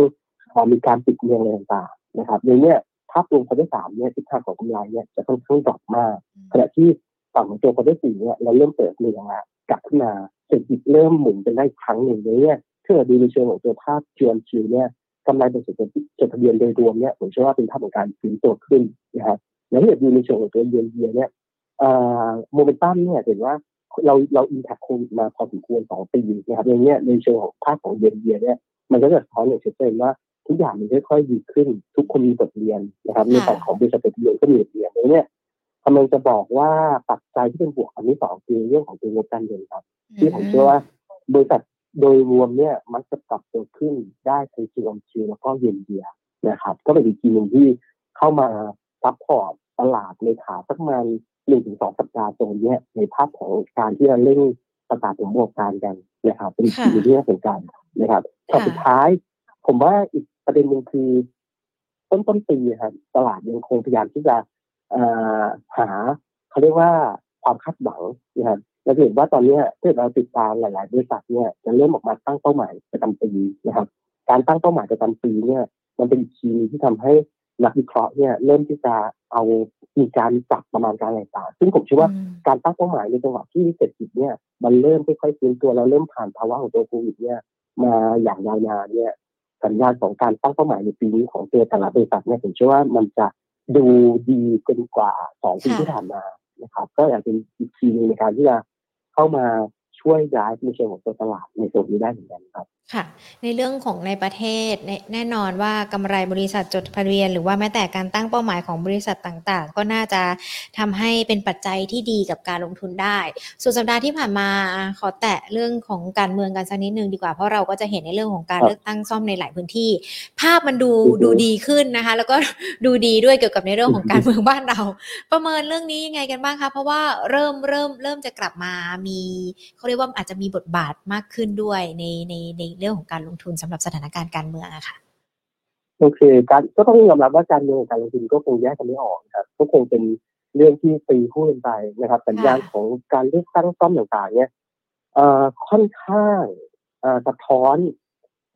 มีการปิดเมืองอะไรต่างๆนะครับในเนี้ยภาพรวมควอเตอร์สามเนี่ยทิศทางของกำไรเนี่ยจะค่อนข้างดรอปมากขณะที่ฝั่งของตัวควอเตอร์สี่เนี่ยเราเริ่มเปิดเมืองละกลับขึ้นมาเศรษฐกิจเริ่มหมุนเป็นได้ครั้งหนึ่งเลยเนี่ยถ้าเราดูในเชิงของตัวภาพเชียนชิวเนี่ยกำไรบริษัทจดทะเบียนโดยรวมเนี่ยผมเชื่อว่าเป็นภาพของการฟื้นตัวขึ้นนะครับแล้วถ้าดูในเชิงของตัวเยียนเยียเนี่ยโมเมนตัมเนี่ยเห็นว่า เราเราอินแพคโควิดมาพอสมควรสองปีนะครับอย่างเงี้ยในเชิงของภาพของเยียนเยียเนี่ยมันก็จะสะท้อนอย่างชัดเจนว่าทุกอย่างมันค่อยๆดีขึ้น ทุกคนมีบทเรียนนะครับในฝั่งของบริษัทจดทะเบียนก็มีบทเรียนเนี่ยกำลังจะบอกว่าปัจจัยที่เป็นบวกอันที่สองคือเรื่องของตัวงบการเงินครับ ที่ผมเชื่อว่าบริษัทโดยรวมเนี่ยมันจะปรับตัวขึ้นได้ทั้งคิวอคิวแล้วก็เย็นเดียนะครับ ก็เป็นอีกทีหนึ่งที่เข้ามา support ตลาดในขาสักประมาณ หนึ่งถึงสองสัปดาห์ตรงนี้ในภาพของการที่เราเร่งประกาศผลประกอบการกันนะครับ เป็นทีที่น่าสนใจนะครับข้อสุดท้าย ผมว่าอีกประเด็นหนึ่งคือ ต้นต้นปีครับตลาดยังคงพยายามที่จะหาเขาเรียกว่าความคาดหวังนะครับเราเห็นว่าตอนนี้ถ้าเราติดตามหลาย ๆ บริษัทเนี่ยจะเริ่มออกมาตั้งเป้าหมายประจำปีนะครับ การตั้งเป้าหมายประจำปีเนี่ย มันเป็นคีย์ที่ทำให้ นักวิเคราะห์เนี่ยเริ่มที่จะเอามีการจับประมาณการต่างๆซึ่งผมเชื่อว่าการตั้งเป้าหมายในจังหวะที่เศรษฐกิจเนี่ยมันเริ่มค่อยๆฟื้นตัวเราเริ่มผ่านภาวะของตัวโควิดเนี่ยมาอย่างยาวนานเนี่ยสัญญาณของการตั้งเป้าหมายในปีนี้ของตัวแต่ละบริษัทเนี่ยผมเชื่อว่ามันจะดูดีเกินกว่าสองปีที่ผ่านมานะครับ ก็อยากเป็นอีกทีนึงในการที่จะเข้ามาช่วยย้ายในเชิงของตัวตลาดในตัวนี้ได้เหมือนกันครับ ค่ะ ในเรื่องของในประเทศแน่นอนว่ากำไรบริษัทจดทะเบียน หรือว่าแม้แต่การตั้งเป้าหมายของบริษัทต่างๆ ก็น่าจะทำให้เป็นปัจจัยที่ดีกับการลงทุนได้ ส่วนสัปดาห์ที่ผ่านมาขอแตะเรื่องของการเมืองกันสักนิดนึงดีกว่าเพราะเราก็จะเห็นในเรื่องของการเลือกตั้งซ่อมในหลายพื้นที่ ภาพมันดูดูดีขึ้นนะคะ แล้วก็ดูดีด้วยเกี่ยวกับในเรื่องของการเมืองบ้านเรา ประเมินเรื่องนี้ยังไงกันบ้างคะเพราะว่าเริ่มเริ่มเริ่มจะกลับมามีเขาเรียกว่าอาจจะมีบทบาทมากขึ้นด้วยในในในเรื่องของการลงทุนสำหรับสถานการณ์การเมืองอะค่ะโอเคการก็ต้องยอมรับว่าการเมืองการลงทุนก็คงแยกกันไม่ออกครับก็คงเป็นเรื่องที่ตีคู่กันไปนะครับสัญญาณของการเลือกตั้งซ่อมต่างๆ เนี่ยเอ่อค่อนข้างเอ่อสะท้อน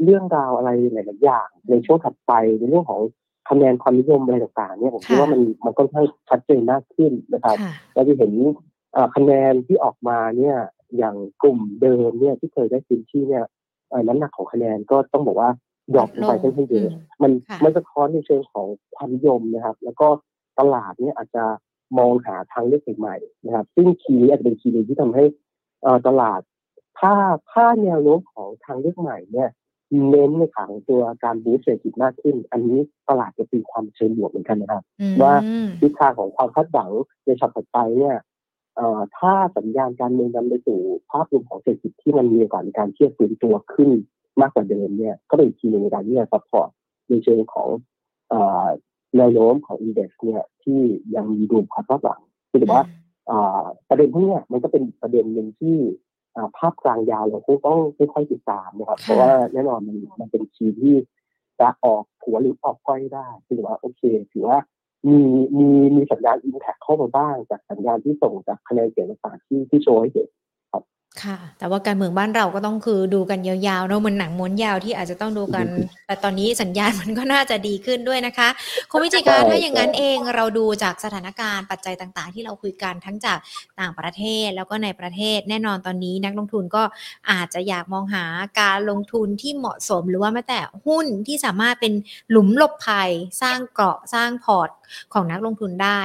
เรื่องราวอะไรหลายๆอย่าง ในช่วงถัดไปในเรื่องของคะแนนความนิยมอะไรต่างๆ เนี่ยผมคิดว่ามันมันค่อนข้างชัดเจนมากขึ้นนะครับเราจะเห็นคะแนนที่ออกมาเนี่ย อย่างกลุ่มเดิมเนี่ยที่เคยได้พื้นที่เนี่ย น้ำหนักของคะแนนก็ต้องบอกว่า drop ลงไปค่อนข้างเยอะมันมันสะท้อนในเชิงของความนิยมนะครับ แล้วก็ตลาดเนี่ยอาจจะมองหาทางเลือกใหม่ๆนะครับ ซึ่ง key นี้อาจจะเป็น key นึงที่ทำให้ตลาด ถ้าถ้าแนวโน้มของทางเลือกใหม่เนี่ยเน้นในทางตัวการ boost เศรษฐกิจมากขึ้น อันนี้ตลาดจะตีความเชิงบวกเหมือนกันนะครับ ว่าทิศทางของความคาดหวังในช็อตต่อไปเนี่ย ถ้าสัญญาณการเมืองนำไปสู่ภาพรวมของเศรษฐกิจที่มันมีโอกาสในการเทียบฟื้นตัวขึ้นมากกว่าเดิมเนี่ย ก็เป็นอีกทีนึงในการที่จะ support ในเชิงของแนวโน้มของ index เนี่ยที่ยังมีดูความคาดหวังคือว่าประเด็นพวกนี้มันก็เป็นประเด็นหนึ่งที่ภาพกลางยาวเราคงต้องค่อยๆติดตามนะครับ เพราะว่าแน่นอนมันมันเป็นคีย์ที่จะออกหัวหรือออกก้อยได้คือว่าโอเค ถือว่า มีมีมีสัญญาณอินแท็กเข้ามาบ้าง จากสัญญาณที่ส่งจากคะแนนเสียงต่างที่ที่โชว์ให้เห็น ครับค่ะ แต่ว่าการเมืองบ้านเราก็ต้องคือดูกันยาวๆเนาะเหมือนหนังม้วนยาวที่อาจจะต้องดูกัน แต่ตอนนี้สัญญาณมันก็น่าจะดีขึ้นด้วยนะคะคุณวิจิกาถ้าอย่างนั้นเองเราดูจากสถานการณ์ปัจจัยต่างๆ ที่เราคุยกันทั้งจากต่างประเทศแล้วก็ในประเทศแน่นอนตอนนี้นักลงทุนก็อาจจะอยากมองหาการลงทุนที่เหมาะสมหรือว่าแม้แต่หุ้นที่สามารถเป็นหลุมหลบภัย สร้างเกราะสร้างพอร์ตของนักลงทุนได้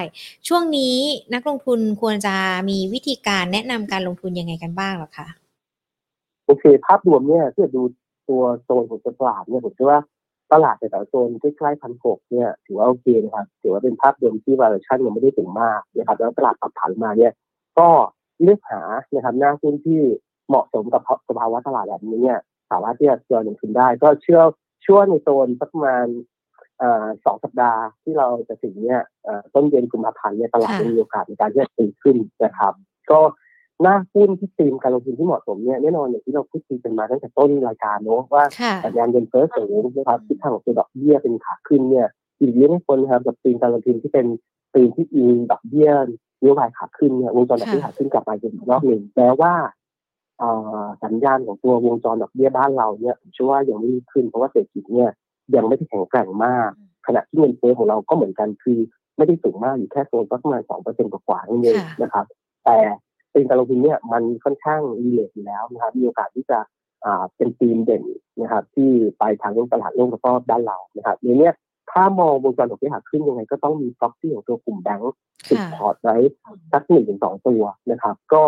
ช่วงนี้นักลงทุนควรจะมีวิธีการแนะนำการลงทุนยังไงกันบ้างหรอคะโอเค ภาพรวมเนี่ยถ้าดูตัวโซนของตลาดเนี่ยผมคิดว่าตลาดแต่ละโซนใกล้ๆพันหกเนี่ยถือว่าโอเคนะครับถือว่าเป็นภาพรวมที่ valuation ยังไม่ได้สูงมากนะครับแล้วตลาดปรับผันมาเนี่ย ก็เลือกหานะครับหน้าหุ้นที่เหมาะสมกับสภาวะตลาดแบบนี้เนี่ย สามารถที่จะเจอลงทุนได้ ก็เชื่อช่วงในโซนสักประมาณสองสัปดาห์ที่เราจะถึงเนี่ยต้นเดือนกุมภาพันธ์เนี่ยตลาดมีโอกาสในการที่จะตีขึ้นนะครับ ก็ หน้าหุ้นที่ตีมการลงทุนที่เหมาะสมเนี่ยแน่นอนอย่างที่เราพูดคุยกันมาตั้งแต่ต้นรายการเนาะว่าสัญญาณเงินเฟ้อสูงนะครับทิศทางของตัวดอกเบี้ยเป็นขาขึ้นเนี่ยอีกเยอะไม่พ้นครับกับตีมการลงทุนที่เป็นตีมที่อิงดอกเบี้ยนโยบายขาขึ้นเนี่ยวงจรดอกเบี้ยขาขึ้นกลับมาอีกรอบหนึ่งแม้ว่าสัญญาณของตัววงจรดอกเบี้ยบ้านเราเนี่ยผมเชื่อว่ายังไม่ขึ้นเพราะว่าเศรษฐกิจเนี่ยยังไม่ได้แข็งแกร่งมาก ขณะที่เงินเฟ้อของเราก็เหมือนกันคือไม่ได้สูงมากอยู่แค่โซนประมาณสองเปอร์เซ็นต์กว่าๆนั่นเองนะครับ แต่ เป็นการลงทุนเนี่ยมันค่อนข้าง relate อยู่แล้วนะครับ มีโอกาสที่จะอ่าเป็นทีมเด่นนะครับ ที่ไปทางตลาดโลกแล้วก็ด้านเรานะครับในนี้ถ้ามองวงจรดอกเบี้ยขึ้นยังไงก็ต้องมี proxy ของตัวกลุ่มแบงก์ติดพอร์ตไว้สักหนึ่งถึงสองตัวนะครับ ก็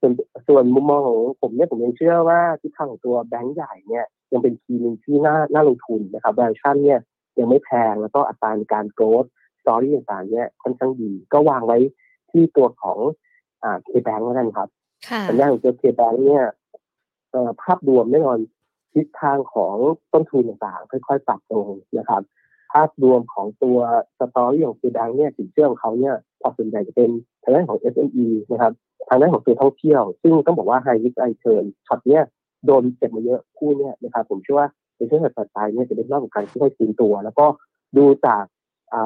ส่วนส่วนมุมมองของผมเนี่ยผมยังเชื่อว่าทิศทางของตัวแบงก์ใหญ่เนี่ยยังเป็นทีหนึ่งที่น่าน่าลงทุนนะครับแวลูชั่นเนี่ยยังไม่แพงแล้วก็อัตราการ growth story ต่างๆเนี่ยค่อนข้างดี ก็วางไว้ที่ตัวของ อ่าเคแบงก์แล้วกันครับสัญญาณของตัวเคแบงก์เนี่ยภาพรวมแน่นอนทิศทางของต้นทุนต่างๆ ค่อยๆปรับลงนะครับ ภาพรวมของตัว story ของเคแบงก์เนี่ยสินเชื่อของเขาเนี่ยพอร์ตส่วนใหญ่จะเป็นทางด้านของ SME นะครับทางด้านของตัวท่องเที่ยว ซึ่งต้องบอกว่าไฮริสไอเชิญช็อตเนี้ยโดนเจ็บมาเยอะอยู่เนี่ยนะครับผมเชื่อว่าในช่วงถัดไปเนี่ยจะเป็นรอบของการค่อยๆฟื้นตัว แล้วก็ดูจาก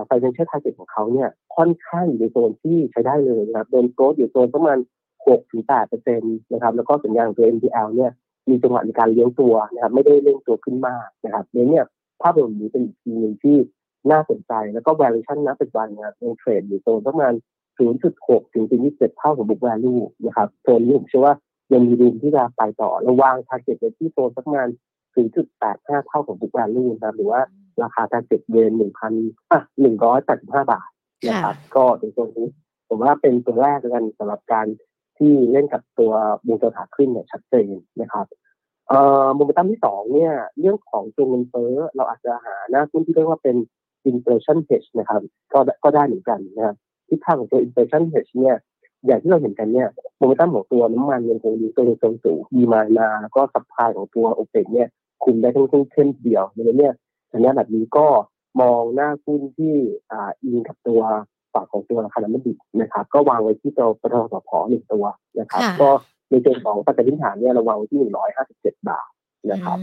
financial target ของเขาเนี่ยค่อนข้างอยู่ในโซนที่ใช้ได้เลยนะครับ loan growth อยู่โซนประมาณ6ถึง8เปอร์เซ็นต์นะครับแล้วก็สัญญาณตัว NPL เนี่ยมีจังหวะในการเลี้ยงตัวนะครับไม่ได้เร่งตัวขึ้นมากนะครับเนี่ยภาพรวมนี้เป็นอีกทีหนึ่งที่น่าสนใจแล้วก็ valuation ณปัจจุบันเนี่ยยัง trade อยู่โซนประมาณ 0.6 ถึง27เท่าของ book value นะครับโซนนี้ผมเชื่อว่ายังมีรูมที่จะไปต่อระวาง target ไว้ที่โซนประมาณ 0.85 เท่าของ book value นะครับหรือว่า ราคาการเก็บเยนหนึ่งพันอะหนึ่งร้อยแปดสิบห้าบาทนะครับก็เป็นตัวนี้ผมว่าเป็นตัวแรกกันสำหรับการที่เล่นกับตัวมูลค่าขึ้นเนี่ยชัดเจนนะครับเอ่อโมเมนตัมที่สองเนี่ย เรื่องของตัวเงินเฟ้อเราอาจจะหาหน้าหุ้นที่เรียกว่าเป็น inflation hedge นะครับ ก็ก็ได้เหมือนกันนะครับทิศทางของตัว inflation hedge เนี่ยอย่างที่เราเห็นกันเนี่ยโมเมนตัมของตัวน้ำมันยังคงดีตัวในโซนสูงดีมานาแล้วก็สัพพายของตัวโอเปกเนี่ยคุมได้ทั้งเข้มเข้มเดียวในนี้สั ญญาแบบนี้ก็มองหน้าหุ้นที่อ่าอิงกับตัวฝากของตัวราคาน้ำมันดิบนะครับ ก็วางไว้ที่ตัวปตทสพหนึ่งตัวนะครับ ก็ในเชิงของปัจจัยพื้นฐานเนี่ยเราวางไว้ที่หนึ่งร้อยห้าสิบเจ็ดบาทนะครับ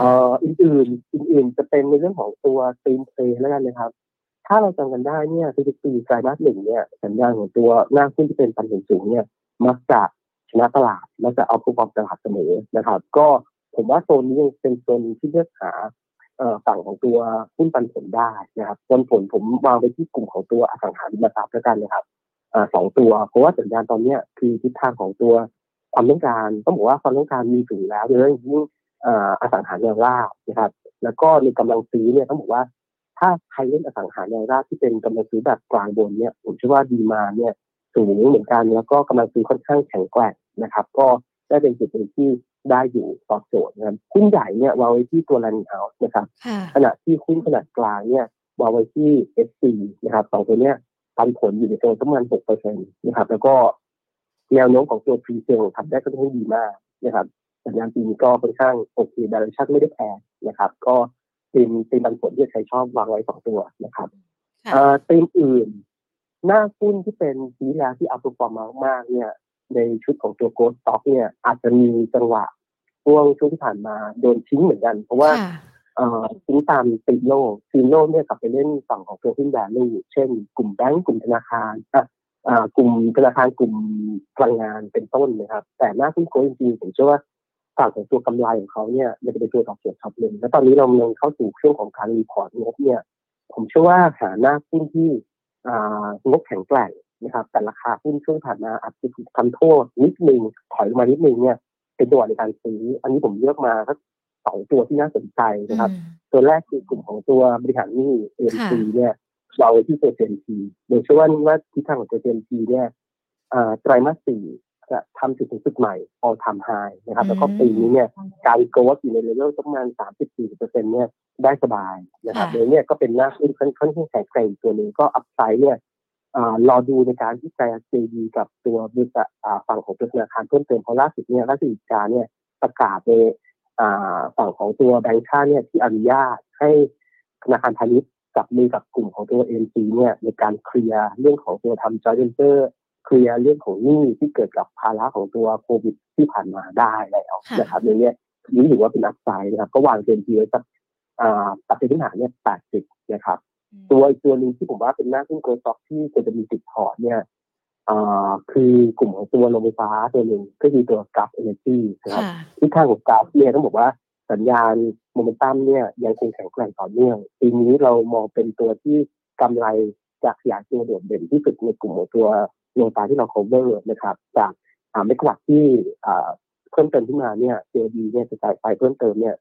เอ่ออื่นๆอื่นๆจะเป็นในเรื่องของตัวตีนเพลแล้วกันนะครับ ถ้าเราจำกันได้เนี่ยคือปีไตรมาสหนึ่งเนี่ยสัญญาณของตัวหน้าหุ้นที่เป็นปันผลสูงเนี่ยมักจะชนะตลาดมักจะเอาผู้ประกอบตลาดเสมอนะครับ ก็ผมว่าโซนนี้ยังเป็นโซนที่เลือกหา ฝั่งของตัวหุ้นปันผลได้นะครับปันผลผมวางไปที่กลุ่มของตัวอสังหาริมทรัพย์แล้วกันนะครับสองตัว เพราะว่าสัญญาณตอนนี้คือทิศทางของตัวความต้องการต้องบอกว่าความต้องการมีสูงแล้วโดยเฉพาะยิ่งอสังหาริมราบนะครับ แล้วก็ในกำลังซื้อเนี่ยต้องบอกว่า ถ้าใครเล่นอสังหาริมทราบที่เป็นกำลังซื้อแบบกลางบนเนี่ยผมเชื่อว่าดีมาเนี่ยสูงเหมือนกันแล้วก็กำลังซื้อค่อนข้างแข็งแกร่งนะครับ ก็ได้เป็นจุดหนึ่งที่ ได้อยู่ตอบโจทย์นะครับหุ้นใหญ่เนี่ยวางไว้ที่ตัว running out นะครับขณะที่หุ้นขนาดกลางเนี่ยวางไว้ที่ SC นะครับสองตัวเนี้ยปันผลอยู่ในตัวประมาณหกเปอร์เซ็นต์นะครับ แล้วก็แนวโน้มของตัว pre sale ทำได้ก็ค่อนข้างดีมากนะครับสัญญาณปีนี้ก็ค่อนข้างโอเคดาร์ชั่นไม่ได้แพงนะครับ ก็ตีมตีมปันผลที่ใครชอบวางไว้สองตัวนะครับเอ่อตีมอื่น หน้าหุ้นที่เป็นสีแลที่อัพฟอร์มมากๆเนี่ย ในชุดของตัวโกลด์สต็อกเนี่ยอาจจะมีจังหวะช่วงช่วงที่ผ่านมาโดนทิ้งเหมือนกัน เพราะว่าทิ้งตามตีโลตีโลกเนี่ยกลับไปเล่นฝั่งของตัวหุ้น value เช่น กลุ่มแบงก์กลุ่มธนาคารอะกลุ่มธนาคารกลุ่มพลังงานเป็นต้นนะครับ แต่หน้าที่โกจริงๆผมเชื่อว่าฝั่งของตัวกำไรของเขาเนี่ยมันจะเป็นตัวตอบโจทย์ top เลยแล้วตอนนี้เรากำลังเข้าสู่ช่วงของการ report งบเนี่ย ผมเชื่อว่าหาหน้าหุ้นที่งบแข็งแกร่ง นะครับแต่ราคาหุ้นช่วงผ่านมาอาจจะถูกทำโทษนิดนึงถอยมานิดนึงเนี่ยเป็นตัวในการซื้อ อันนี้ผมเลือกมาสักสองตัวที่น่าสนใจนะครับ ตัวแรกคือกลุ่มของตัวบริหารหนี้ AMC เนี่ยเราที่ตัว JMT โดยเชื่อว่าว่าทิศทางของตัว JMT เนี่ยไตรมาสสี่จะทำจุดสูงสุดใหม่ all time high นะครับแล้วก็ปีนี้เนี่ยการ growth อยู่ในเลเวลประมาณ30-40%เนี่ยได้สบายนะครับโดยเนี่ยก็เป็นหน้าหุ้นค่อนข้างแข็งแกร่งตัวนึงก็ upside เนี่ย รอดูในการที่จะ JV กับตัวบริษัทฝั่งของธนาคารเพิ่มเติมเพราะล่าสุดเนี่ยล่าสุดการเนี่ยประกาศในฝั่งของตัวแบงค์ชาติเนี่ยที่อนุญาตให้ธนาคารพาณิชย์จับมือกับกลุ่มของตัว AMC เนี่ยในการเคลียร์เรื่องของตัวทำจอยเดนเจอร์เคลียร์เรื่องของหนี้ที่เกิดกับภาระของตัวโควิดที่ผ่านมาได้แล้วนะครับในนี้นี่ถือว่าเป็น upside นะครับ ก็วาง JMT ไว้สักปัจจัยพื้นฐานเนี่ยแปดสิบนะครับ ตัวอีกตัวหนึ่งที่ผมว่าเป็นหน้าหุ้น growth stock ที่ควรจะมีติดพอร์ตเนี่ยคือกลุ่มของตัวโรงไฟฟ้าตัวหนึ่งก็คือตัว Gulf Energy นะครับที่ข้างของ Gulf เนี่ยต้องบอกว่าสัญญาณโมเมนตัมเนี่ยยังคงแข็งแกร่งต่อเนื่องปีนี้เรามองเป็นตัวที่กำไรจากขยายตัวโดดเด่นที่สุดในกลุ่มของตัวโรงไฟฟ้าที่เรา cover นะครับ จากเมกะวัตที่เพิ่มเติมขึ้นมาเนี่ย COD เนี่ยจะจ่ายไฟเพิ่มเติมเนี่ย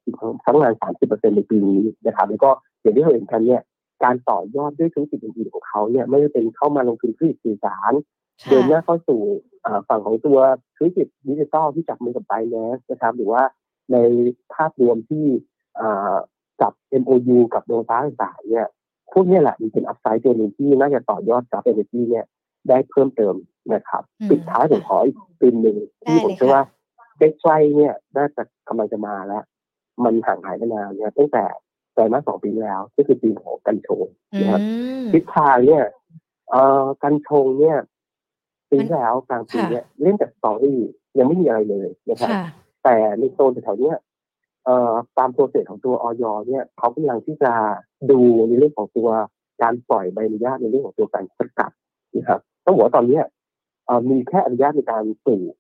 ทั้งงาน 30%ในปีนี้นะครับแล้วก็อย่างที่เราเห็นกันเนี่ย การต่อยอดด้วยธุรกิจอื่นๆของเขาเนี่ยไม่ได้เป็นเข้ามาลงทุนธุรกิจสื่อสารเดินหน้าเข้าสู่ฝั่งของตัวธุรกิจดิจิตอลที่จับมือกับ Binance นะครับ หรือว่าในภาพรวมที่จับ MOU กับโรงไฟฟ้าต่างๆเนี่ยพวกนี้แหละมันเป็น upside ตัวหนึ่งที่น่าจะต่อยอดกับเอเนจีเนี่ยได้เพิ่มเติมนะครับปิดท้ายผมขออีกธีมหนึ่งที่ผมเชื่อว่าใกล้ๆเนี่ยน่าจะกำลังจะมาแล้ว มันห่างหายไปนานเนี่ยตั้งแต่ ไตรมาสสองปีแล้ว ก็คือธีมของกัญชงนะครับทิศทางเนี่ยเอ่อกัญชงเนี่ยปีแล้วกลางปีเนี่ยเล่นแต่ story ยังไม่มีอะไรเลยนะครับแต่ในโซนแถวเนี้ยเอ่อตาม process ของตัวอย.เนี่ยเขากำลังที่จะดูในเรื่องของตัวการปล่อยใบอนุญาตในเรื่องของตัวการสกัดนะครับต้องบอกว่าตอนนี้มีแค่อนุญาตในการปลูก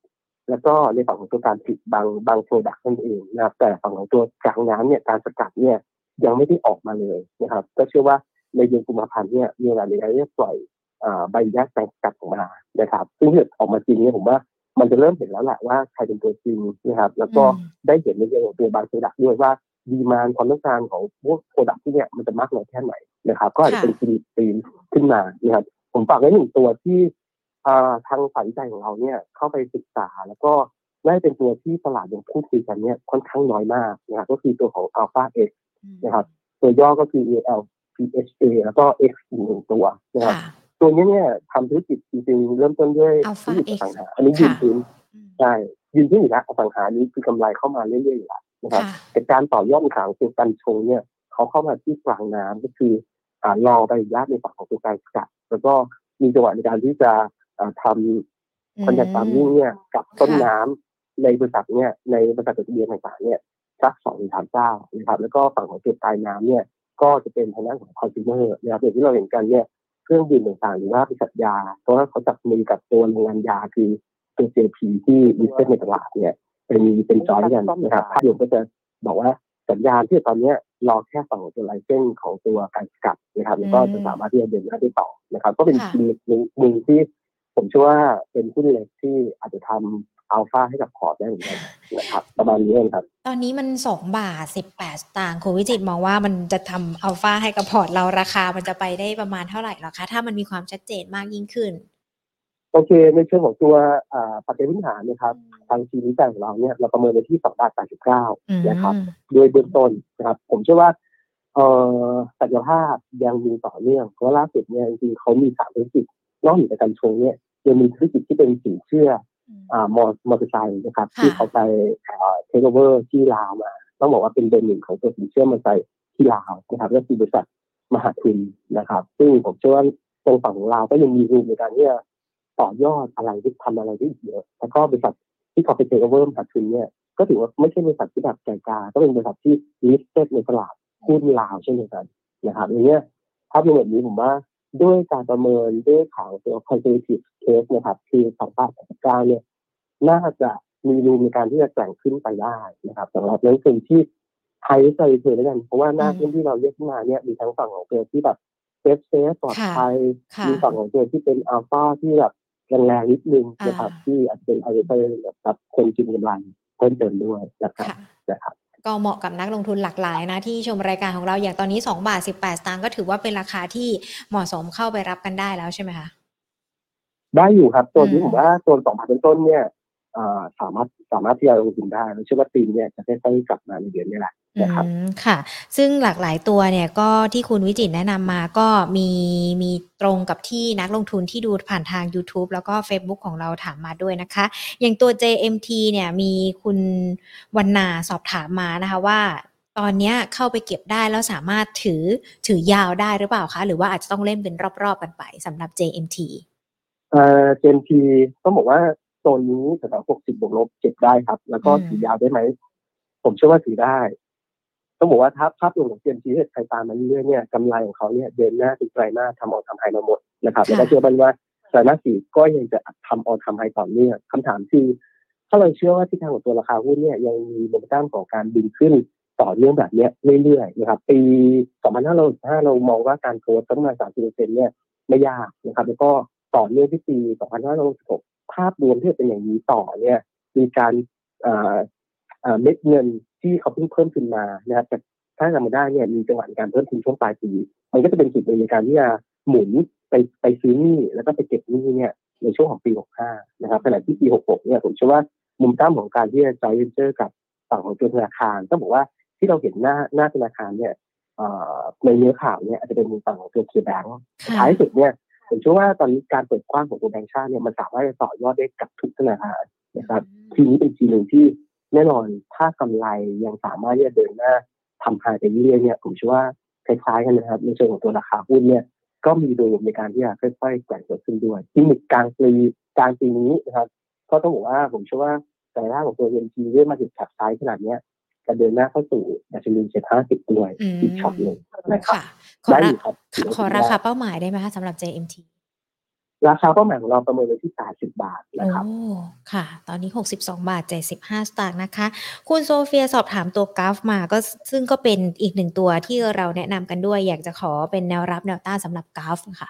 แล้วก็ในฝั่งของตัวการผลิตบางบาง product นั่นเองนะครับแต่ฝั่งของตัวกลางน้ำเนี่ยการสกัดเนี่ย ยังไม่ได้ออกมาเลยนะครับ ก็เชื่อว่าในเดือนกุมภาพันธ์เนี่ยมีอะไรในการที่ปล่อยใบอนุญาตการสกัดออกมานะครับ ซึ่งเกิดออกมาจริงเนี่ยผมว่ามันจะเริ่มเห็นแล้วแหละว่าใครเป็นตัวจริงนะครับ แล้วก็ได้เห็นในเรื่องของตัวบาง product ด้วยว่า demand ความต้องการของพวก product ที่เนี่ยมันจะมากน้อยแค่ไหนนะครับ ก็อาจจะเป็นธีมขึ้นมานะครับผมฝากไว้หนึ่งตัวที่ทางฝ่ายวิจัยของเราเนี่ยเข้าไปศึกษา แล้วก็ได้เป็นตัวที่ตลาดยังพูดคุยกันเนี่ยค่อนข้างน้อยมากนะครับก็คือตัวของ Alpha X นะครับ ตัวย่อก็คือ AL PHA แล้วก็ X อีกหนึ่งตัวนะครับ ตัวนี้เนี่ยทำธุรกิจจริงๆ เริ่มต้นด้วยธุรกิจอสังหา อันนี้ยืนพื้นใช่ยืนพื้นอยู่แล้วอสังหานี้คือกำไรเข้ามาเรื่อยๆอยู่แล้วนะครับแต่การต่อยอดขางตัวกันชงเนี่ยเขาเข้ามาที่กลางน้ำก็คือรอไปญาตในฝั่งของตัวการสกัดแล้วก็มีจังหวะในการที่จะทำคอนแทคฟาร์มิ่งเนี่ยกับต้นน้ำในบริษัทเนี่ยในบริษัทจดทะเบียนต่างๆเนี่ย สักสองสามเจ้านะครับ แล้วก็ฝั่งของเก็บปลายน้ำเนี่ย ก็จะเป็นทางด้านของคอน sumer นะครับอย่างที่เราเห็นกันเนี่ยเครื่องดื่มต่างๆหรือว่าบริษัทยาเพราะว่าเขาจับมือกับตัวโรงงานยาคือตัว JP ที่มีเซ็ตในตลาดเนี่ยเป็นเป็นจอยกันนะครับภาพรวมก็จะบอกว่าสัญญาณที่ตอนนี้รอแค่ฝั่งตัว license ของตัวการสกัดนะครับแล้วก็จะสามารถที่จะเดินหน้าได้ต่อนะครับ ก็เป็นหนึ่งหนึ่งที่ผมเชื่อว่าเป็นหุ้นเล็กที่อาจจะทำ อัลฟาให้กับพอร์ตได้เหมือนกันนะครับประมาณนี้ครับ ตอนนี้มันสองบาทสิบแปดต่างคุณวิจิตมองว่ามันจะทำอัลฟาให้กับพอร์ตเราราคามันจะไปได้ประมาณเท่าไหร่หรอคะ ถ้ามันมีความชัดเจนมากยิ่งขึ้น โอเค ในเชิงของตัวปัจจัยพื้นฐานนะครับทางทีมวิจัยของเราเนี่ยเราประเมินในที่สองบาทแปดสิบเก้านะครับโดยเบื้องต้นนะครับ ผมเชื่อว่าเอ่อศักยภาพยังมีต่อเนื่องเพราะล่าสุดเนี่ยจริงๆเขามีสามธุรกิจนอกเหนือจากกัญชงเนี่ยยังมีธุรกิจที่เป็นสินเชื่ออ่า มอมอเตอร์ไซค์นะครับ ที่เขาไปเทคโอเวอร์ที่ลาวมา ต้องบอกว่าเป็นเบอร์หนึ่งของตัวสินเชื่อมอเตอร์ไซค์ที่ลาวนะครับก็คือบริษัทมหาทุนนะครับ ซึ่งผมเชื่อว่าตรงฝั่งของลาวก็ยังมี room ในการที่จะต่อยอดอะไรที่ทำอะไรได้อีกเยอะแล้วก็บริษัทที่เขาไปเทคโอเวอร์มหาทุนเนี่ยก็ถือว่าไม่ใช่บริษัทที่แบบไก่กาก็เป็นบริษัทที่ list ในตลาดหุ้นลาวเช่นเดียวกันนะครับอย่างเงี้ยภาพรวมแบบนี้ผมว่า ด้วยการประเมินด้วยข่าวตัว conservative case นะครับคือสองพันสิบเก้าเนี่ยน่าจะมีรูมในการที่จะแกร่งขึ้นไปได้นะครับสำหรับนักลงทุนที่ไทยใจเทแล้วกัน เพราะว่าหน้าหุ้นที่เราเรียกขึ้นมาเนี่ยมีทั้งฝั่งของตัวที่แบบเซฟเซฟปลอดภัยค่ะมีฝั่งของตัวที่เป็นอัลฟาที่แบบแรงๆนิดนึงนะครับอ่าที่อาจจะเป็นไอเอร์แบบคนกินกำไรเพิ่มเติมด้วยนะครับค่ะนะครับ ก็เหมาะกับนักลงทุนหลากหลายนะ ที่ชมรายการของเราอย่างตอนนี้ 2 บาท 18 สตางค์ก็ถือว่าเป็นราคาที่เหมาะสมเข้าไปรับกันได้แล้วใช่ไหมคะ ได้อยู่ครับ ตัวนี้ผมว่าตัวสองพันต้นเนี่ย สามารถสามารถที่จะลงทุนได้แล้วเชื่อว่าตีมเนี่ยจะค่อยๆกลับมาในเดือนนี้แหละอืนะครับมค่ะ ซึ่งหลากหลายตัวเนี่ยก็ที่คุณวิจิตรแนะนำมาก็มีมีตรงกับที่นักลงทุนที่ดูผ่านทาง YouTube แล้วก็ Facebook ของเราถามมาด้วยนะคะ อย่างตัว JMT เนี่ยมีคุณวันนาสอบถามมานะคะว่าตอนเนี้ยเข้าไปเก็บได้แล้วสามารถถือถือยาวได้หรือเปล่าคะ หรือว่าอาจจะต้องเล่นเป็นรอบๆกันไปสำหรับ JMT เอ่อเจนทีต้องบอกว่า โซนนี้แถวๆ60บวกลบเก็บได้ครับ แล้วก็อืม ถือยาวได้ไหม ผมเชื่อว่าถือได้ ต้องบอกว่าถ้าภาพรวมของเจนทีถ้าใครตามมาเรื่อยๆเนี่ยกำไรของเขาเนี่ยเดินหน้าติดไตรมาสทำออกทำไฮมาหมดนะครับแล้วก็เชื่อมั่นว่าไตรมาสสี่ก็ยังจะทำออกทำไฮต่อเนื่องคำถามคือถ้าเราเชื่อว่าทิศทางของตัวราคาหุ้นเนี่ยยังมีโมเมนตัมของการดึงขึ้นต่อเนื่องแบบเนี้ยเรื่อยๆนะครับปี2565เรามองว่าการโกรธประมาณ30%เนี่ย ไม่ยากนะครับ แล้วก็ต่อเนื่องที่ปี 2566 ภาพรวมที่เป็นอย่างนี้ต่อเนี่ยมีการเอ่อเอ่อเม็ดเงินที่เขาเพิ่งเพิ่มขึ้นมานะครับแต่ถ้าจำไม่ได้เนี่ยมีจังหวะในการเพิ่มทุนช่วงปลายปีมันก็จะเป็นจุดหนึ่งในการที่จะหมุนไปไปซื้อหนี้แล้วก็ไปเก็บหนี้เนี่ยในช่วงของปี 65 นะครับขณะที่ปี 66 เนี่ยผมเชื่อว่ามุมตั้มของการที่จะจอยเวนเจอร์กับฝั่งของตัวธนาคารต้องบอกว่าที่เราเห็นหน้าหน้าธนาคารเนี่ยเอ่อในเนื้อข่าวเนี่ยอาจจะเป็นมุมฝั่งของตัวเคแบงก์ค่ะท้ายสุดเนี่ย ผมเชื่อว่าตอนนี้การเปิดกว้างของตัวแบงก์ชาติเนี่ยมันสามารถจะต่อยอดได้กับทุกธนาคารนะครับทีนี้เป็นธีมหนึ่งที่แน่นอนถ้ากำไรยังสามารถที่จะเดินหน้าทำหายไปเรื่อยๆเนี่ยผมเชื่อว่าคล้ายๆกันนะครับในเชิงของตัวราคาหุ้นเนี่ยก็มีโดยรวมในการที่จะค่อยๆแกว่งตัวขึ้นด้วยที่มิกกลางปีกลางปีนี้นะครับก็ต้องบอกว่าผมเชื่อว่าแต่ละของตัวเอ็นทีเรื่อมาถึงแคปไซส์ขนาดเนี้ ยจะเดินหน้าเข้าสู่ดัชนีเจ็ดห้าสิบด้วยอืมอีกช็อตหนึ่งนะครับค่ะขอได้ราอยู่ครับค่ะขอราคาเป้าหมายได้ไหมคะสำหรับ JMT ราคาเป้าหมายของเราประเมินไว้ที่80บาทนะครับโอ้ค่ะ ตอนนี้ 62 บาท 75 สตางค์นะคะ คุณโซเฟียสอบถามตัว Gulf มาก็ซึ่งก็เป็นอีกหนึ่งตัวที่เราแนะนำกันด้วย อยากจะขอเป็นแนวรับแนวต้านสำหรับ Gulf ค่ะ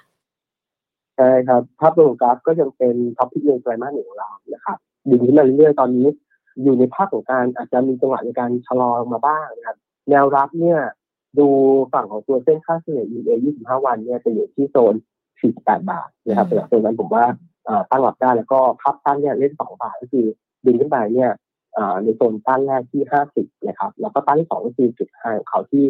ใช่ครับ ภาพรวมของ Gulf ก็ยังเป็น top pick ในไตรมาสหนึ่งของเรานะครับดึงขึ้นมาเรื่อยๆตอนนี้ อยู่ในภาพของการอาจจะมีจังหวะในการชะลอลงมาบ้างนะครับ แนวรับเนี่ย ดูฝั่งของตัวเส้นค่าเฉลี่ย EMA 25 วันเนี่ยจะอยู่ที่โซน 48 บาทนะครับอืมสำหรับตัวนั้นผมว่าเอ่อตั้งหลักได้แล้วก็ภาพตั้งเนี่ยเล่น 2 บาทก็คือดึงขึ้นไปเนี่ยเอ่อในโซนต้านแรกที่ 50 นะครับ แล้วก็ต้านที่สองก็คือจุดไฮของเขาที่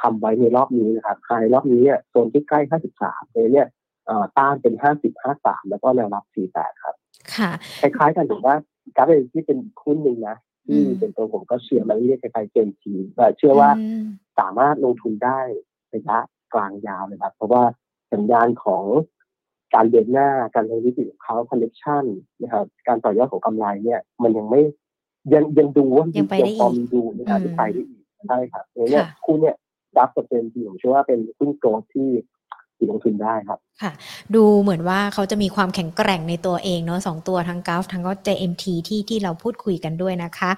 ทำไว้ในรอบนี้นะครับไฮรอบนี้เนี่ยโซนที่ใกล้ 53เลยเนี่ยเอ่อต้านเป็น 50 53 แล้วก็แนวรับ 48 ครับ ค่ะคล้ายๆกันถือว่ากราฟเองที่เป็นอีกหุ้นหนึ่งนะที่อืมเป็นตัวผมก็เชื่อมาเรื่อยๆคล้ายๆเจมทีแต่เชื่อว่าอืมสามารถลงทุนได้ระยะกลางยาวเลยครับ เพราะว่าสัญญาณของการเดินหน้าการทำธุรกิจของเขาคอนเนคชั่นนะครับการต่อยอดของกำไรเนี่ย มันยังไม่ยังยังดูว่ายังไปได้อีกพอมีดูในการอืมที่ไปได้อีกใช่ครับเนี่ยค่ะคู่เนี่ยดับกับเจมทีผมเชื่อว่าเป็นหุ้นโกลด์ที่ที่ ลงทุนได้ครับ ค่ะ ดูเหมือนว่าเขาจะมีความแข็งแกร่งในตัวเองเนาะสองตัวทั้งกราฟทั้งก็ JMT ที่ที่เราพูดคุยกันด้วยนะคะ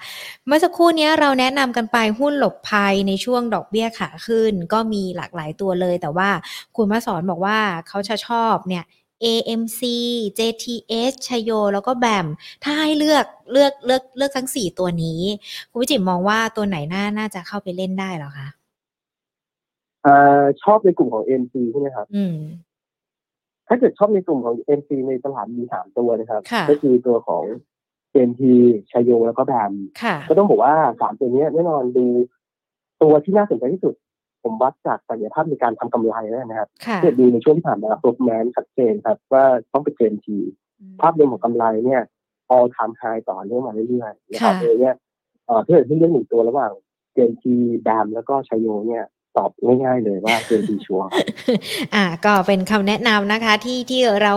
เมื่อสักครู่นี้เราแนะนำกันไปหุ้นหลบภัยในช่วงดอกเบี้ยขาขึ้น ก็มีหลากหลายตัวเลย แต่ว่าคุณมาสอนบอกว่าเขาจะชอบเนี่ย AMC JTS ชโย แล้วก็แบม ถ้าให้เลือกเลือกเลือกเลือกทั้งสี่ตัวนี้ คุณวิจิตรมองว่าตัวไหนน่าน่าจะเข้าไปเล่นได้หรอคะ เอ่อชอบในกลุ่มของ NC ใช่ไหมครับ อืม ถ้าเกิดชอบในกลุ่มของ NC ในตลาดมีสามตัวนะครับ ค่ะ ก็คือตัวของ NT ชโยแล้วก็แบมค่ะ ก็ต้องบอกว่าสามตัวเนี้ยแน่นอนดูตัวที่น่าสนใจที่สุด ผมวัดจากศักยภาพในการทำกำไรแล้วนะครับ ค่ะถ้าเกิดดูในช่วงที่ผ่านมาโปรแมนชัดเจนครับ ว่าต้องเป็น NT ภาพรวมของกำไรเนี่ย all time high ต่อเนื่องมาเรื่อยๆนะครับค่ะ เลยเนี่ยเอ่อถ้าเกิดที่เรื่องหนึ่งตัวระหว่าง NT แบมแล้วก็ชโยเนี่ย ตอบง่ายๆเลยว่าเจอดีชัวร์ครับอ่า ก็เป็นคำแนะนำนะคะที่ที่เรา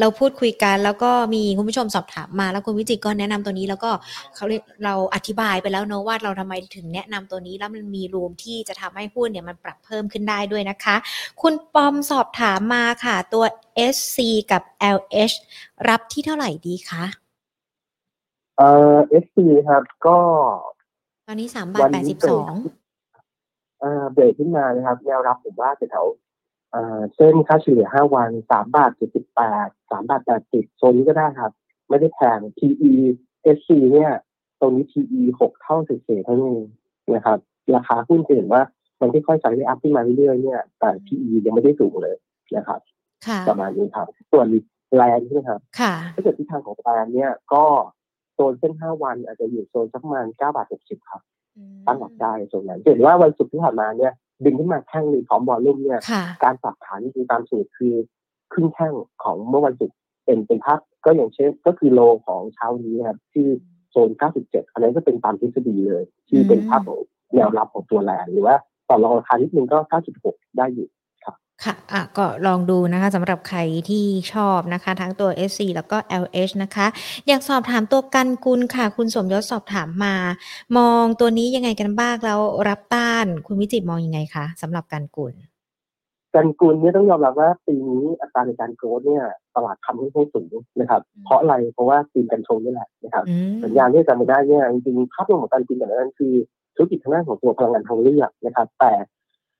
เราพูดคุยกันแล้วก็มีคุณผู้ชมสอบถามมาแล้วคุณวิจิตรก็แนะนำตัวนี้แล้วก็เขาเรียกเราอธิบายไปแล้วเนอะว่าเราทำไมถึงแนะนำตัวนี้แล้วมันมีรูมที่จะทำให้หุ้นเนี่ยมันปรับเพิ่มขึ้นได้ด้วยนะคะ คุณปอมสอบถามมาค่ะ ตัว SC กับ LH รับที่เท่าไหร่ดีคะเอ่อ SC ครับก็ ตอนนี้สามบาทวันแปดนี้สิบเบรสกอง เอ่อเบรกขึ้นมานะครับ แนวรับผมว่าแถวๆเอ่อเส้นค่าเฉลี่ย 5 วัน 3 บาท 78 3 บาท 80 โซนนี้ก็ได้ครับ ไม่ได้แพง PE SC เนี่ย ตรงนี้ PE 6 เท่าเศษๆเท่านั้นเองนะครับ ราคาหุ้นจะเห็นว่ามันค่อยๆไซด์อัพขึ้นมาเรื่อยๆเนี่ย แต่ PE ยังไม่ได้สูงเลยนะครับค่ะประมาณนี้ครับ ส่วนแลนด์ใช่ไหมครับค่ะถ้าเกิดทิศทางของแลนด์เนี่ย ก็โซนเส้น 5 วันอาจจะอยู่โซนสักประมาณ9บาท 60 ครับ ตั้งหลักได้ส่วนนั้นจะเห็นว่าวันศุกร์ที่ผ่านมาเนี่ย ดึงขึ้นมาแท่งหนึ่งพร้อมบอลลุ่มเนี่ยค่ะการปรับฐานจริงๆตามสูตรคือครึ่งแท่งของเมื่อวันศุกร์เป็นเป็นภาพก็อย่างเช่นก็คือโลของเช้านี้นะครับที่โซน 97 อันนั้นก็เป็นตามทฤษฎีเลย ที่เป็นภาพของแนวรับของตัวแลนด์หรือว่าต่อรองราคานิดนึงก็ 96 ได้อยู่ ค่ะอะ ก็ลองดูนะคะสำหรับใครที่ชอบนะคะ ทั้งตัว SC แล้วก็ LH นะคะ อยากสอบถามตัวกันกุลค่ะ คุณสมยศสอบถามมา มองตัวนี้ยังไงกันบ้างแล้วรับต้าน คุณวิจิตรมองยังไงคะสำหรับกันกุลกันกุลเนี่ยต้องยอมรับว่าปีนี้อัตราในการโกรธเนี่ยตลาดทำให้ให้สูงนะครับอืมเพราะอะไรเพราะว่าจีนกันชงนี่แหละนะครับอืมสัญญาณที่จำไม่ได้เนี่ยจริงๆภาพรวมของการกินแบบนั้นคือธุรกิจทางด้านของตัวพลังงานทางเลือกนะครับ แต่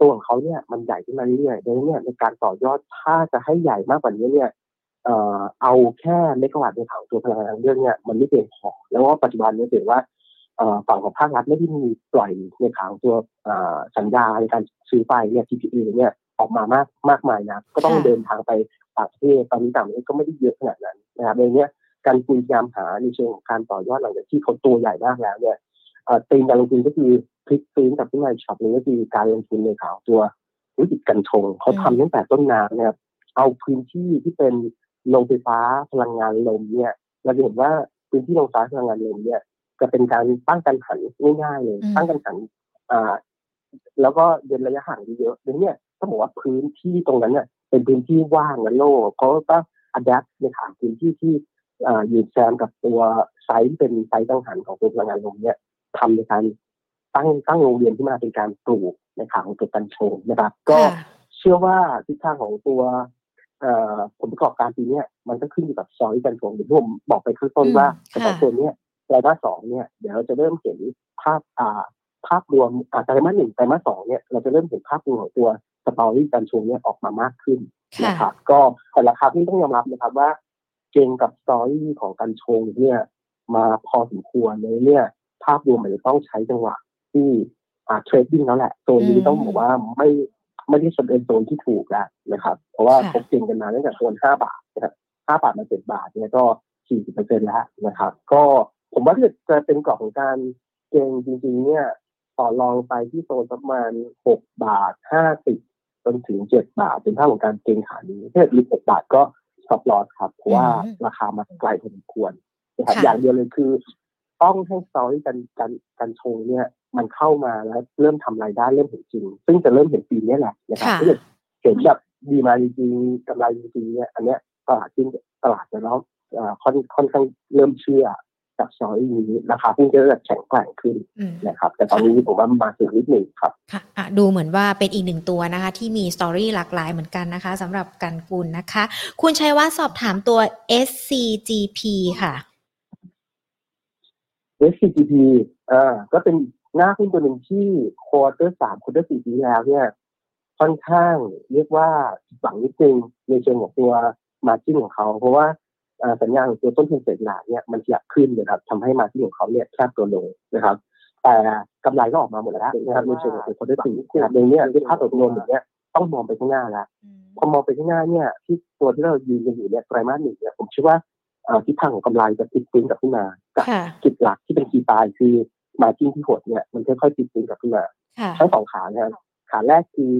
ตัวของเขาเนี่ยมันใหญ่ขึ้นมาเรื่อยๆดังนั้นเนี่ยในการต่อยอดถ้าจะให้ใหญ่มากกว่านี้เนี่ยเอ่อเอาแค่เมกะวัตต์ในถังตัวพลังงานทางเลือกเนี่ยมันไม่เพียงพอแล้วก็ปัจจุบันเนี่ยถือว่าเอ่อฝั่งของภาครัฐไม่ได้มีปล่อยในทางตัวเอ่อสัญญาในการซื้อไฟเนี่ย TPA เนี่ยออกมามากมากมายนะก็ต้องค่ะเดินทางไปต่างประเทศตอนนี้ต่างประเทศก็ไม่ได้เยอะขนาดนั้นนะครับในเนี้ยการพยายามหาในเชิงของการต่อยอดหลังจากที่เขาตัวใหญ่มากแล้วเนี่ยเอ่อ ธีมการลงทุนก็คือพลิกฟื้นกับที่มาช็อปนี้ก็คือการลงทุนในข่าวตัวธุรกิจกันชงเขาทำตั้งแต่ต้นน้ำนะครับเอาพื้นที่ที่เป็นโรงไฟฟ้าพลังงานลมเนี่ย เราจะเห็นว่าพื้นที่โรงไฟฟ้าพลังงานลมเนี่ย จะเป็นการตั้งกันหันง่ายๆเลยอืมตั้งกันหันอ่า แล้วก็เดินระยะห่างเยอะๆดังนั้นเนี่ยต้องบอกว่าพื้นที่ตรงนั้นเนี่ยเป็นพื้นที่ว่างและโล่งเขาก็อัดแอปในฐานพื้นที่ที่อ่าอยู่แซมกับตัวไซต์เป็นไซต์ตั้งหันของตัวพลังงานลมเนี่ย ทำในการตั้งตั้งโรงเรือนที่มาเป็นการปลูกในข้างของตัวกัญชงนะครับ ก็ค่ะเชื่อว่าทิศทางของตัวเอ่อผลประกอบการปีเนี้ยมันก็ขึ้นอยู่กับซอยกัญชงอย่างที่ผมบอกไปข้างต้นว่าอืมสำหรับค่ะตัวเนี้ยไตรมาสสองเนี่ยเดี๋ยวเราจะเริ่มเห็นภาพอ่าภาพรวมอ่าไตรมาสหนึ่งไตรมาสสองเนี่ยเราจะเริ่มเห็นภาพรวมของตัว story กัญชงเนี่ยออกมามากขึ้นค่ะนะครับก็แต่ราคาที่ต้องยอมรับนะครับว่าเก็งกับ story ของกัญชงเนี่ยมาพอสมควรเลยเนี่ย ภาพรวมมันจะต้องใช้จังหวะที่อ่า trading แล้วแหละโซนนี้อืมต้องบอกว่าไม่ไม่ได้เป็นโซนที่ถูกแล้วนะครับ เพราะว่าค่ะเขาเก็งกันมาตั้งแต่โซนห้าบาทนะครับห้าบาทมาเจ็ดบาทเนี่ยก็สี่สิบเปอร์เซ็นต์แล้วนะครับ ก็ผมว่าถ้าเกิดจะเป็นกรอบของการเก็งจริงๆ เนี่ยต่อรองไปที่โซนประมาณหกบาทห้าสิบจนถึงเจ็ดบาท เป็นภาพของการเก็งขานี้ถ้าเกิดมีหกบาทก็ stop loss ครับเพราะว่าอืมราคามันไกลพอสมควรนะครับค่ะอย่างเดียวเลยคือ ต้องให้ story กัญกัญกัญชงเนี่ย มันเข้ามาแล้วเริ่มทำรายได้เริ่มเห็นจริง ซึ่งจะเริ่มเห็นปีนี้แหละนะครับค่ะถ้าเกิดเห็นแบบดีมาจริงๆกำไรจริงๆเนี่ยอันเนี้ยตลาดจริงตลาดจะแล้วเอ่อค่อนค่อนข้างเริ่มเชื่อกับ story นี้ราคาพุ่งจะเริ่มแข็งแกร่งขึ้นอืมนะครับ แต่ตอนนี้ผมว่ามาตึงนิดหนึ่งครับค่ะอะดูเหมือนว่าเป็นอีกหนึ่งตัวนะคะ ที่มี story หลากหลายเหมือนกันนะคะสำหรับกันกุลนะคะ คุณชัยว่าสอบถามตัว SCGP ค่ะ SCGP อ่าก็เป็นหน้าหุ้นตัวหนึ่งที่ quarter สาม quarter สี่ปีที่แล้วเนี่ยค่อนข้างเรียกว่าหวังนิดนึงในเชิงของตัว margin ของเขา เพราะว่าอ่าสัญญาณของตัวต้นทุนเศษกระดาษเนี่ยมันขยับขึ้นนะครับทำให้ margin ของเขาเนี่ยแคบตัวลงนะครับ แต่กำไรก็ออกมาหมดแล้วนะครับในเชิงของตัว quarter สี่นะครับในเนี้ยด้วยภาพตัวรวมอย่างเนี้ยต้องมองไปข้างหน้าแล้วพอมองไปข้างหน้าเนี่ยที่ตัวที่เรายืนกันอยู่เนี่ยไตรมาสหนึ่งเนี่ยผมเชื่อว่าเอ่อทิศทางของกำไรจะพลิกฟื้นกลับขึ้นมา กับค่ะจุดหลักที่เป็นคีย์ตายคือมาจิ้นที่หดเนี่ยมันค่อยๆติดตึงกลับขึ้นมาค่ะทั้งสองขานะครับขาแรกคือ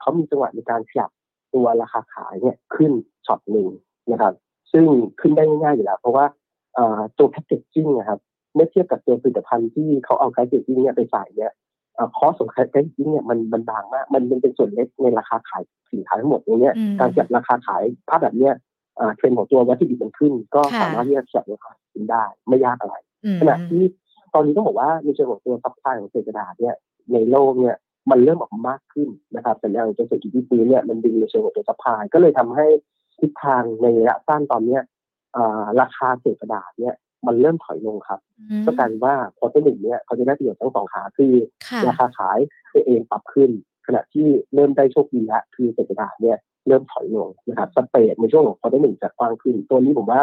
เขามีจังหวะในการขยับตัวราคาขายเนี่ยขึ้นช็อตหนึ่งนะครับ ซึ่งขึ้นได้ง่ายๆอยู่แล้ว เพราะว่าเอ่อตัวแพคเกจจิ้งนะครับเมื่อเทียบกับตัวผลิตภัณฑ์ที่เขาเอาแพคเกจจิ้งเนี่ยไปใส่เนี่ยเอ่ cost ของ packaging เนี่ยมันมันบางมากมันมันเป็นส่วนเล็กในราคาขายสินค้าทั้งหมดตรงเนี้ยอืมการจัดราคาขายภาพแบบเนี้ยอ่า เทรนด์ของตัววัตถุดิบมันขึ้น ก็ค่ะสามารถที่จะจัดราคาขึ้นได้ไม่ยากอะไรอืมขณะที่ตอนนี้ต้องบอกว่าในเชิงของตัว supply ของเศษกระดาษเนี่ยในโลกเนี่ยมันเริ่มออกมามากขึ้นนะครับสัญญาณของตัวเศรษฐกิจที่ฟื้นเนี่ยมันดึงในเชิงของตัว supply ก็เลยทำให้ทิศทางในระยะสั้นตอนเนี้ยอ่าราคาเศษกระดาษเนี่ยมันเริ่มถอยลงครับอืมก็กลายเป็นว่าพอตัวหนึ่งเนี่ยเขาจะได้ประโยชน์ทั้งสองขาคือค่ะราคาขายตัวเองปรับขึ้น ขณะที่เริ่มได้โชคดีแล้วคือเศรษฐกิจเนี่ย เริ่มถอยลงนะครับสเปรดในช่วงของควอเตอร์หนึ่งจะกว้างขึ้น ตัวนี้ผมว่า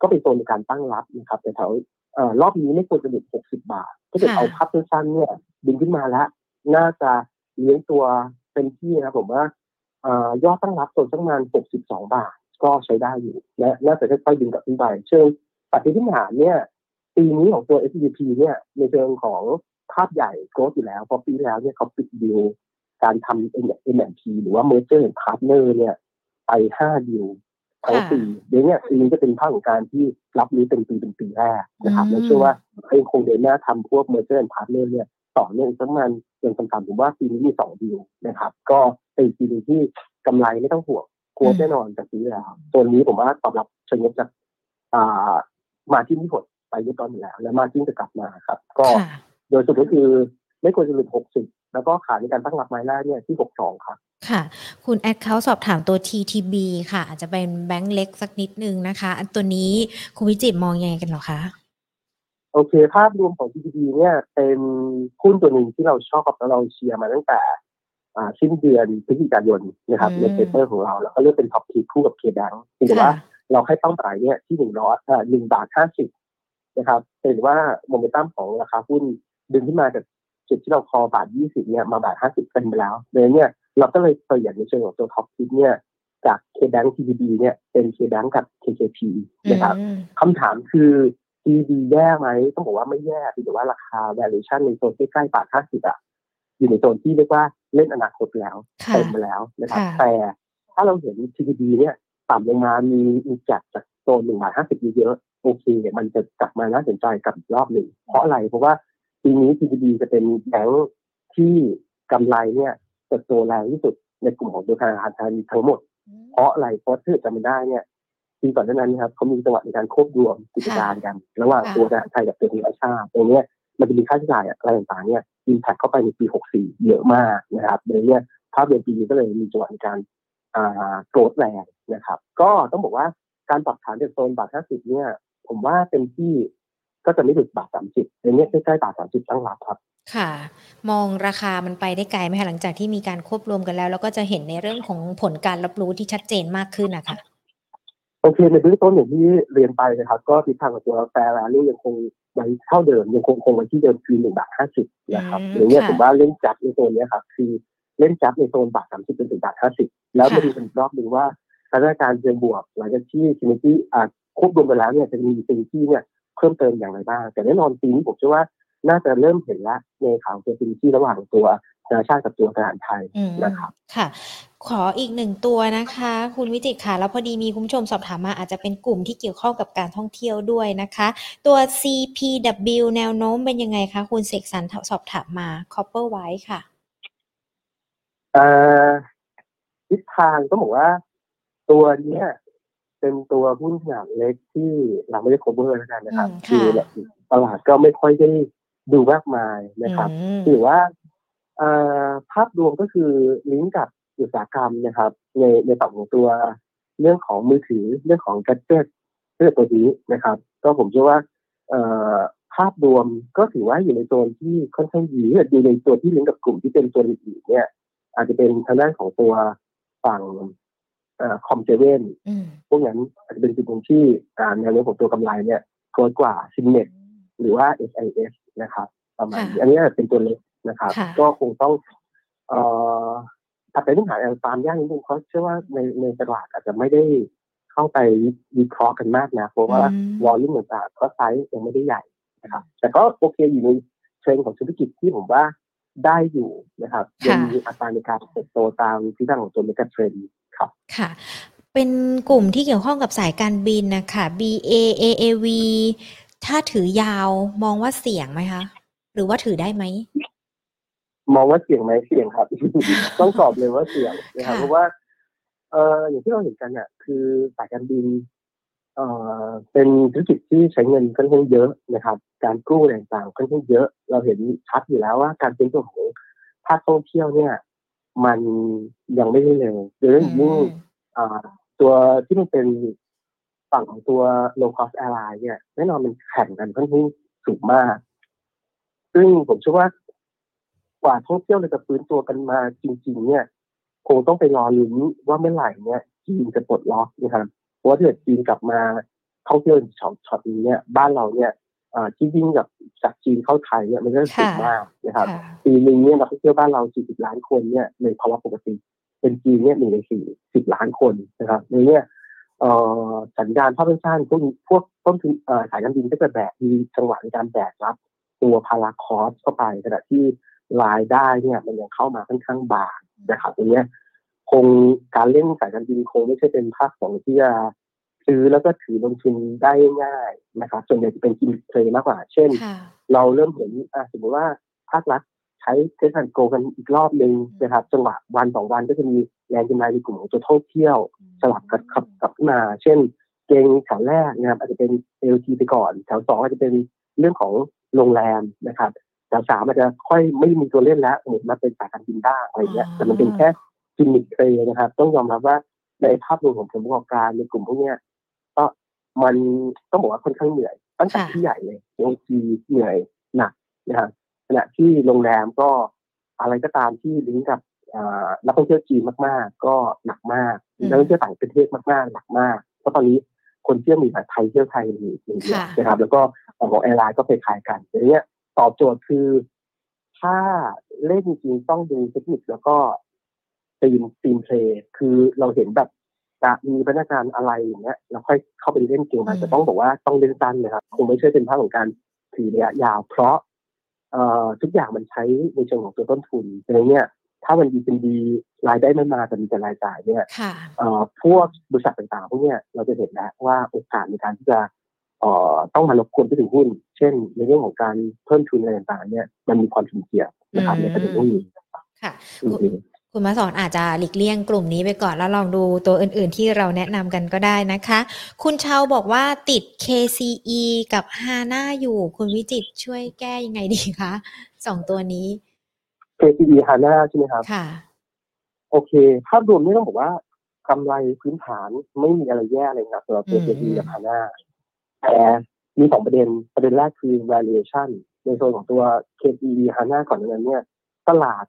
ก็เป็นโซนในการตั้งรับนะครับแต่แถวเอ่อรอบนี้ไม่ควรจะหลุด60 บาท ถ้าเกิดค่ะเอาภาพสั้นๆเนี่ยดึงขึ้นมาแล้ว น่าจะเลี้ยงตัวเป็นที่นะครับผมว่าเอ่อยอดตั้งรับโซนสักประมาณ62 บาท ก็ใช้ได้อยู่และน่าจะค่อยๆดึงกลับขึ้นไปเชิงปัจจัยที่ฐานเนี่ยปีนี้ของตัว s p p เนี่ยในเชิงของภาพใหญ่โกรธอยู่แล้ว เพราะปีที่แล้วเนี่ยเขาปิดดีล การทำ MNP หรือว่า Merger and Partner เนี่ย ไปห้าดีลทั้งค่ะปีเดี๋ยวเนี้ปีนี้จะเป็นภาคของการที่รับนี้เป็นปีเป็นปีแรกนะครับอืมและเชื่อว่าเขายังคงเดินหน้าทำพวก Merger and Partner เนี่ยต่อเนื่องสักประมาณเดือนต่ำๆผมว่าปีนี้มีสองดีลนะครับ ก็เป็นปีหนึงที่กำไรไม่ต้องห่วงกลัวแน่นอนจากปีที่แล้วตัวนี้ผมว่าตอบรับเชิงลบจากอ่ามาที่นี่หดไปเรียบร้อยหมดแล้ว แล้วมาจิ้งจะกลับมาครับ ก็ค่ะโดยสรุปก็คือไม่ควรจะหลุด60 แล้วก็ขาในการตั้งรับไม้แรกเนี่ยที่ 62 ครับค่ะ คุณแอดเขาสอบถามตัว TTB ค่ะ อาจจะเป็นแบงก์เล็กสักนิดนึงนะคะ อันตัวนี้คุณวิจิตรมองยังไงกันเหรอคะ โอเค ภาพรวมของ GDP เนี่ยเป็นหุ้นตัวหนึ่งที่เราชอบแล้วเราเชียร์มาตั้งแต่อ่าสิ้นเดือนพฤศจิกายนนะครับอืมใน paper ของเรา แล้วก็เลือกเป็น top pick คู่กับ KBANK แต่ว่าค่ะเราให้เป้าหมายเนี่ยที่หนึ่งร้อยอ่าหนึ่งบาทห้าสิบนะครับเห็นว่าโมเมนตัมของราคาหุ้นดึงขึ้นมาจาก จุดที่เรา call บาทยี่สิบเนี่ยมาบาทห้าสิบเป็นไปแล้วเลยเนี่ยเราก็เลยเปลี่ยนในเชิงของตัว top pick เนี่ยจาก KBANK TTB เนี่ยเป็น KBANK กับ KKP นะครับอืมคำถามคือ TD แย่ไหมต้องบอกว่าไม่แย่เพียงแต่ว่าราคา valuation ในโซนใกล้ๆบาทห้าสิบอะอยู่ในโซนที่เรียกว่าเล่นอนาคตแล้วค่ะเต็มไปแล้วนะครับค่ะแต่ถ้าเราเห็น TD เนี่ยต่ำลงมามีมีแกะจากโซนหนึ่งบาทห้าสิบเยอะๆโอเคเนี่ยมันจะกลับมาน่าสนใจกับอีกรอบหนึ่งเพราะอะไรเพราะว่า ปีนี้ TD จะเป็นแบงค์ที่กำไรเนี่ยเติบโตแรงที่สุดในกลุ่มของตัวธนาคารไทยทั้งหมด เพราะอะไรเพราะถ้าเกิดจำไม่ได้เนี่ยปีก่อนหน้านั้นนะครับเขามีจังหวะในการควบรวมกิจการกัน ระหว่างค่ะตัวธนาคารไทยกับตัวธนาชาติตรงเนี้ยมันจะมีค่าใช้จ่ายอะไรต่างๆเนี่ยอิมแพคเข้าไปในปี 64 เยอะมากนะครับโดยเนี่ยภาพรวมปีนี้ก็เลยมีจังหวะในการอ่าโกรธแรงนะครับ ก็ต้องบอกว่าการปรับฐานจากโซนบาท 50 เนี่ย ผมว่าเป็นที่ ก็จะไม่ถึงบาท30ในเนี้ยใกล้ๆบาท30ตั้งรับครับค่ะ มองราคามันไปได้ไกลไหมคะหลังจากที่มีการควบรวมกันแล้ว แล้วก็จะเห็นในเรื่องของผลการรับรู้ที่ชัดเจนมากขึ้นนะคะโอเคในเบื้องต้นอย่างที่เรียนไปนะครับก็ทิศทางของตัว fair value ยังคงไว้เท่าเดิมยังคงคงไว้ที่เดิมคือหนึ่งบาทห้าสิบนะครับอืมหรือเนี่ยค่ะผมว่าเล่นจับในโซนเนี้ยครับคือเล่นจับในโซนบาทสามสิบเป็นถึงบาทห้าสิบแล้วค่ะมาดูกันอีกรอบหนึ่งว่าสถานการณ์เชิงบวกหลังจากที่ synergy อ่าควบรวมไปแล้วเนี่ยจะมี synergy เนี่ย เพิ่มเติมอย่างไรบ้าง แต่แน่นอนปีนี้ผมเชื่อว่าน่าจะเริ่มเห็นแล้วในข่าวตัว synergy ระหว่างตัวธนาชาติกับตัวธนาคารทหารไทยอืมนะครับค่ะ ขออีกหนึ่งตัวนะคะ คุณวิจิตรค่ะ แล้วพอดีมีคุณผู้ชมสอบถามมาอาจจะเป็นกลุ่มที่เกี่ยวข้องกับการท่องเที่ยวด้วยนะคะ ตัว CPW แนวโน้มเป็นยังไงคะ คุณเสกสรรสอบถามมา Copper White ค่ะเอ่อทิศทางต้องบอกว่า ตัวเนี้ย เป็นตัวหุ้นขนาดเล็กที่เราไม่ได้ cover แล้วกันนะครับอืมค่ะคือแบบตลาดก็ไม่ค่อยได้ดูมากมายนะครับอืมถือว่าเอ่อภาพรวมก็คือลิงก์กับอุตสาหกรรมนะครับ ในในฝั่งของตัวเรื่องของมือถือเรื่องของแกดเจิตเรื่องตัวนี้นะครับ ก็ผมเชื่อว่าเอ่อภาพรวมก็ถือว่าอยู่ในโซนที่ค่อนข้างดีถ้าเกิดอยู่ในตัวที่ลิงก์กับกลุ่มที่เป็นตัวอื่นๆเนี่ย อาจจะเป็นทางด้านของตัวฝั่ง คอมเจเวนอืมพวกนั้นอาจจะเป็นจุดหนึ่งที่การแนวโน้มของตัวกำไรเนี่ย growth กว่า Synnex หรือว่า SIS นะครับ ประมาณนี้ค่ะอันนี้อาจจะเป็นตัวเล็กนะครับค่ะก็คงต้องเอ่อตัดไปเนื้อหาอย่างตามยากนิดนึงเพราะเชื่อว่าในในตลาดอาจจะไม่ได้เข้าไปวิเคราะห์กันมากนะ เพราะว่าอืม volume ต่างๆก็ไซส์ยังไม่ได้ใหญ่นะครับ แต่ก็โอเคอยู่ในเทรนด์ของธุรกิจที่ผมว่า ได้อยู่นะครับค่ะยังมีอัตราในการเติบโตตามทิศทางของตัว mega trendครับค่ะเป็นกลุ่มที่เกี่ยวข้องกับสายการบินนะคะ BA AAV ถ้าถือยาวมองว่าเสี่ยงไหมคะ หรือว่าถือได้ไหม มองว่าเสี่ยงไหมเสี่ยงครับ ต้องตอบเลยว่าเสี่ยงนะครับเพราะว่า เอออย่างที่เราเห็นกันเนี่ยคือสายการบิน เอ่อเป็นธุรกิจที่ใช้เงินค่อนข้างเยอะนะครับ การกู้ต่างๆค่อนข้างเยอะ เราเห็นชัดอยู่แล้วว่าการเป็นตัวของภาคท่องเที่ยวเนี่ย มันยังไม่ได้เร็วโดยเฉพาะอย่างยิ่งตัวที่มันเป็นฝั่งของตัว low cost airline เนี่ยแน่นอนมันแข่งกันค่อนข้างสูงมาก ซึ่งผมเชื่อว่ากว่าท่องเที่ยวจะฟื้นตัวกันมาจริง ๆ เนี่ย คงต้องไปรอลุ้นว่าเมื่อไหร่เนี่ยจีนจะปลดล็อกนะครับ เพราะว่าถ้าเกิดจีนกลับมาท่องเที่ยวช็อตช็อตนี้เนี่ยบ้านเราเนี่ยที่วิ่งกับจากจีนเข้าไทยเนี่ยมันก็สูงมากนะครับปีนึงเนี่ยนักท่องเที่ยวบ้านเรา 40 ล้านคนเนี่ยในภาวะปกติ เป็นจีนเนี่ยหนึ่งในสี่สิบล้านคนนะครับในเนี่ยสัญญาณภาพสั้นพวกพวกต้นทุนสายการบินก็จะแบกมีจังหวะในการแบกรับ ตัวพาราคอสเข้าไปขณะที่รายได้เนี่ยมันยังเข้ามาค่อนข้างบางนะครับตรงนี้ คงการเล่นสายการบินคงไม่ใช่เป็นภาคของที่จะซื้อแล้วก็ถือลงทุนได้ง่ายนะครับ ส่วนใหญ่จะเป็นกินเทรมากกว่า เช่น เราเริ่มเห็นสมมติว่าภาครัฐใช้เทสต์โกกันอีกรอบหนึ่งนะครับ จังหวะวันสองวันก็จะมีแรงกำไรในกลุ่มของตัวท่องเที่ยว สลับกับกับกับมา เช่น เกงแถวแรกนะครับอาจจะเป็นเอลทีไปก่อนแถวสองอาจจะเป็นเรื่องของโรงแรมนะครับแถวสามอาจจะค่อยไม่มีตัวเล่นแล้วหมุนมาเป็นสายการบินได้อะไรเงี้ยแต่มันเป็นแค่ จิมมิคเทรนะครับ ต้องยอมรับว่าในภาพรวมของผลประกอบการในกลุ่มพวกนี้ก็มันต้องบอกว่าค่อนข้างเหนื่อยตั้งแต่ที่ใหญ่เลย AOT เหนื่อยหนักนะครับขณะที่โรงแรมก็อะไรก็ตามที่ลิงก์กับนักท่องเที่ยวจีนมาก ๆ ก็หนักมากนักท่องเที่ยวต่างประเทศมากๆหนักมาก เพราะตอนนี้คนเที่ยวมีแบบไทยเที่ยวไทยมีมีนะครับ แล้วก็ของ airline ก็คล้ายกันอย่างเงี้ยตอบโจทย์คือ ถ้าเล่นจริงต้องดูเทคนิคแล้วก็ ตีมตีมเพลย์คือเราเห็นแบบจะมีพนักงานอะไรอย่างเงี้ยเราค่อยเข้าไปเล่นเกมมันจะต้องบอกว่าต้องเล่นสั้นนะครับคงไม่ใช่เป็นภาพของการถือระยะยาว เพราะเอ่อทุกอย่างมันใช้ในเชิงของตัวต้นทุนดังนั้นเนี่ย ถ้ามันดีเป็นดีรายได้ไม่มาแต่มีแต่รายจ่ายเนี่ยเอ่อพวกบริษัทต่างๆพวกเนี้ยเราจะเห็นแล้วว่าโอกาสในการที่จะเอ่อต้องมารบกวนที่ถึงหุ้น เช่น ในเรื่องของการเพิ่มทุนอะไรต่างๆเนี่ยมันมีความสุ่มเสี่ยงนะครับในประเด็นพวกนี้ค่ะ คุณมาสอนอาจจะหลีกเลี่ยงกลุ่มนี้ไปก่อนแล้วลองดูตัวอื่นๆ ที่เราแนะนำกันก็ได้นะคะ คุณเชาบอกว่าติด KCE กับ HANA อยู่ คุณวิจิตช่วยแก้ยังไงดีคะสองตัวนี้ KCE HANA ใช่ไหมครับ ค่ะ โอเค ภาพรวมนี่ต้องบอกว่ากำไรพื้นฐานไม่มีอะไรแย่เลยครับสำหรับ KCE กับ HANA แต่มีสองประเด็นประเด็นแรกคือ valuation ในโซนของตัว KCE HANA ก่อนนั้นเนี่ย ตลาด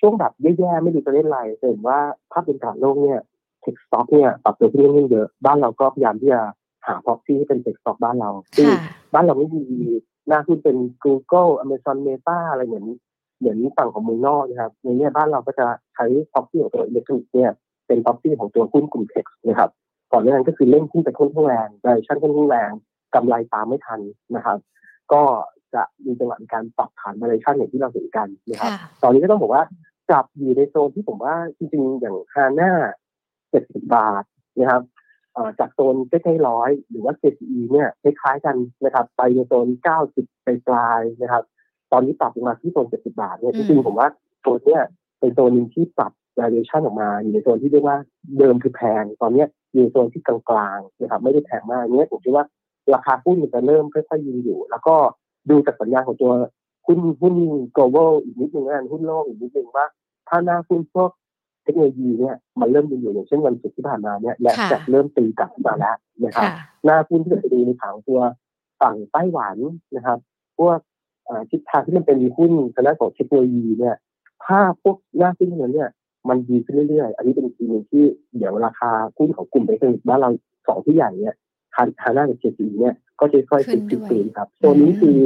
ช่วงแบบแย่ๆไม่ดูจะเล่นไรเห็นว่าภาพเป็นตลาดโลกเนี่ย tech stock เนี่ยปรับตัวขึ้นเยอะบ้านเราก็พยายามที่จะหา proxy ให้เป็น tech stock บ้านเราซึ่งบ้านเราไม่มีหน้าหุ้นเป็น Google Amazon Meta อะไรเหมือนเหมือนฝั่งของเมืองนอกนะครับในนี้บ้านเราก็จะใช้ proxy ของตัวอิเล็กทรอนิกส์เนี่ยเป็น proxy ของตัวหุ้นกลุ่ม tech นะครับก่อนหน้านั้นก็คือเล่นหุ้นไปค่อนข้างแรงไดชั่นค่อนข้างแรงกำไรตามไม่ทันนะครับ ก็จะมีจังหวะการปรับฐาน valuation อย่างที่เราเห็นกันนะครับ ตอนนี้ก็ต้องบอกว่า กลับอยู่ในโซนที่ผมว่าจริงๆ อย่าง HANA เจ็ดสิบบาทนะครับจากโซนใกล้ๆร้อยหรือว่า KCE เนี่ยคล้ายๆกันนะครับ ไปในโซนเก้าสิบไปปลายนะครับ ตอนนี้ปรับลงมาที่โซนเจ็ดสิบาทเนี่ยจริงๆผมว่าโซนเนี้ยเป็นโซนนึงที่ปรับ valuation ออกมาอยู่ในโซนที่เรียกว่าเดิมคือแพง ตอนนี้อยู่ในโซนที่กลางๆนะครับ ไม่ได้แพงมากเนี้ยผมคิดว่าราคาหุ้นมันจะเริ่มค่อยๆยืนอยู่ แล้วก็ดูจากสัญญาณของตัวหุ้นหุ้น global อีกนิดนึงนะหุ้นโลกอีกนิดนึงว่า ถ้าหน้าหุ้นพวกเทคโนโลยีเนี่ยมันเริ่มยืนอยู่อย่างเช่นวันศุกร์ที่ผ่านมาเนี่ยและจะเริ่มตีกลับมาแล้วนะครับหน้าหุ้นที่จะดีในทางตัวฝั่งไต้หวันนะครับ พวกทิศทางที่มันเป็นหุ้นทางด้านของเทคโนโลยีเนี่ย ถ้าพวกหน้าหุ้นนั้นเนี่ยมันดีขึ้นเรื่อยๆ อันนี้เป็นทีนึงที่เดี๋ยวราคาหุ้นของกลุ่มเทคโนโลยีบ้านเราสองที่ใหญ่เนี่ยทานทาน่ากับเจซีเนี่ยก็จะค่อยๆขึ้นขึ้นครับ ตัวนี้คือ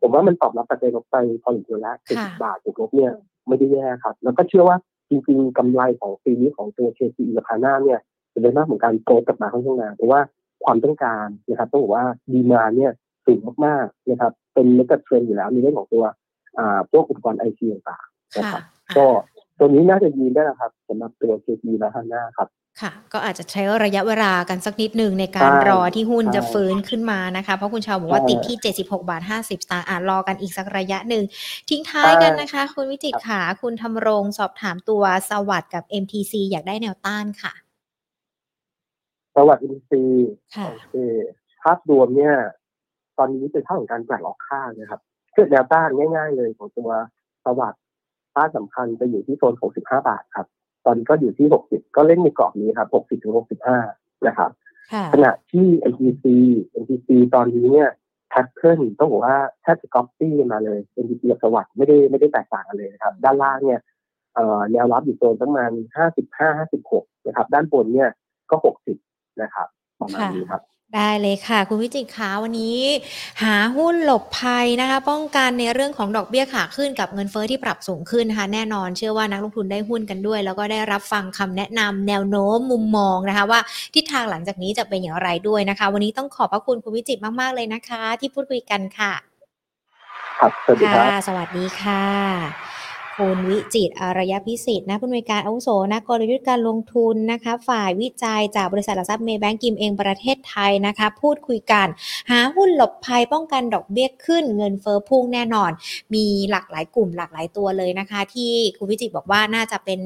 ผมว่ามันตอบรับปัจจัยลบไปพอสมควรแล้วสิบบาทถูกลบเนี่ย ไม่ได้แย่ครับ แล้วก็เชื่อว่าจริงๆกำไรของปีนี้ของตัว KCE กับพาน่าเนี่ยจะเป็นมากเหมือนการโตกลับมาค่อนข้างนานเพราะว่าความต้องการนะครับต้องบอกว่าดีมาเนี่ยสูงมากๆนะครับเป็นเมกะเทรนอยู่แล้วในเรื่องของตัวอ่าพวกอุปกรณ์ไอทีต่างๆนะครับก็ ตัวนี้น่าจะยืนได้นะครับสำหรับตัว KCE และพาน่าครับค่ะ ก็อาจจะใช้ระยะเวลากันสักนิดหนึ่งในการรอที่หุ้นจะฟื้นขึ้นมานะคะ เพราะคุณชาวบอกว่าติดที่ 76 บาท 50 สตางค์อ่ารอกันอีกสักระยะหนึ่ง ทิ้งท้ายกันนะคะ คุณวิจิตขาคุณทำรงสอบถามตัวSAWAD กับ MTC อยากได้แนวต้านค่ะ SAWAD MTC ค่ะโอเคภาพรวมเนี่ย ตอนนี้เป็นท่าของการแกว่งออกข้างนะครับคือแนวต้านง่าย ๆ เลยของตัว SAWAD ต้านสำคัญจะอยู่ที่โซน 65 บาทครับ ตอนนี้ก็อยู่ที่ 60 ก็เล่นในกรอบนี้ครับ 60 ถึง 65 นะครับค่ะขณะที่ MTC MTC ตอนนี้เนี่ย pattern ต้องบอกว่าแทบจะก๊อปปี้กันมาเลย NTC กับสวัสด์ไม่ได้ไม่ได้แตกต่างกันเลยนะครับ ด้านล่างเนี่ยเอ่อแนวรับอยู่โซนประมาณ 55 56 นะครับ ด้านบนเนี่ยก็ 60 นะครับประมาณนี้ครับ ได้เลยค่ะ คุณวิจิตรขาวันนี้ หาหุ้นหลบภัยนะคะ ป้องกันในเรื่องของดอกเบี้ยขาขึ้นกับเงินเฟ้อที่ปรับสูงขึ้นนะคะแน่นอน เชื่อว่านักลงทุนได้หุ้นกันด้วย แล้วก็ได้รับฟังคำแนะนำแนวโน้มมุมมองนะคะ ว่าทิศทางหลังจากนี้จะเป็นอย่างไรด้วยนะคะ วันนี้ต้องขอบพระคุณคุณวิจิตรมากๆเลยนะคะ ที่พูดคุยกันค่ะ ครับสวัสดีครับค่ะสวัสดีค่ะ คุณวิจิตอารยพิสิทธิ์นะผู้อำนวยการอาวุโสนักกลยุทธ์การลงทุนนะคะฝ่ายวิจัยจากบริษัทหลักทรัพย์เมย์แบงกิมเองประเทศไทยนะคะพูดคุยกัน หาหุ้นหลบภัยป้องกันดอกเบี้ยขึ้นเงินเฟ้อพุ่งแน่นอน มีหลากหลายกลุ่มหลากหลายตัวเลยนะคะ ที่คุณวิจิตบอกว่าน่าจะเป็น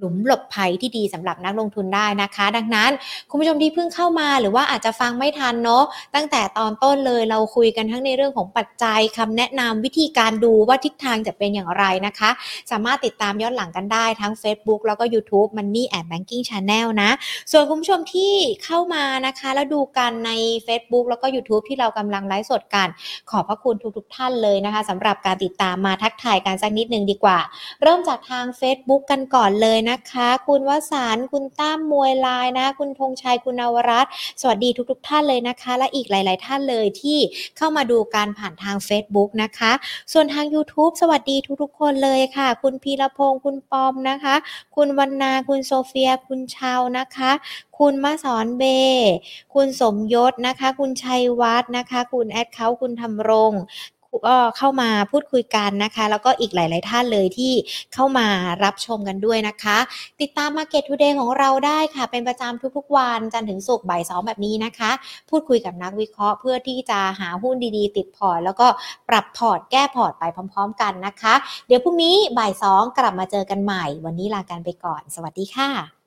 หลุมหลบภัยที่ดีสำหรับนักลงทุนได้นะคะ ดังนั้นคุณผู้ชมที่เพิ่งเข้ามาหรือว่าอาจจะฟังไม่ทันเนาะตั้งแต่ตอนต้นเลยเราคุยกันทั้งในเรื่องของปัจจัยคำแนะนำวิธีการดูว่าทิศทางจะเป็นอย่างไรนะคะ สามารถติดตามย้อนหลังกันได้ทั้ง Facebook แล้วก็ YouTube Money and Banking Channel นะ ส่วนคุณผู้ชมที่เข้ามานะคะ แล้วดูกันใน Facebook แล้วก็ YouTube ที่เรากำลังไลฟ์สดกัน ขอบพระคุณทุกๆทท่านเลยนะคะสำหรับการติดตามมาทักทายกันสักนิดนึงดีกว่า เริ่มจากทาง Facebook กันก่อนเลยนะคะ คุณวสานคุณตั้มมวยลายนะ คุณธงชัยคุณนวรัตน์สวัสดีทุกๆทท่านเลยนะคะ และอีกหลาย ๆ ท่านเลยที่เข้ามาดูการผ่านทาง Facebook นะคะ ส่วนทาง YouTube สวัสดีทุก ๆ คนเลยค่ะ คุณพีรพงศ์คุณปอมนะคะ คุณวันนาคุณโซเฟีย คุณชาวนะคะคุณมาสอนเบ คุณสมยศนะคะ คุณชัยวัฒน์นะคะ คุณแอดเขาคุณทำรง ก็เข้ามาพูดคุยกันนะคะ แล้วก็อีกหลาย ๆ ท่านเลยที่เข้ามารับชมกันด้วยนะคะ ติดตาม Market Today ของเราได้ค่ะ เป็นประจำทุก ๆ วันจันทร์ถึงศุกร์บ่ายสองแบบนี้นะคะ พูดคุยกับนักวิเคราะห์ เพื่อที่จะหาหุ้นดีๆ ติดพอร์ตแล้วก็ปรับพอร์ตแก้พอร์ตไปพร้อม ๆ กันนะคะ เดี๋ยวพรุ่งนี้บ่ายสองกลับมาเจอกันใหม่ วันนี้ลากันไปก่อน สวัสดีค่ะ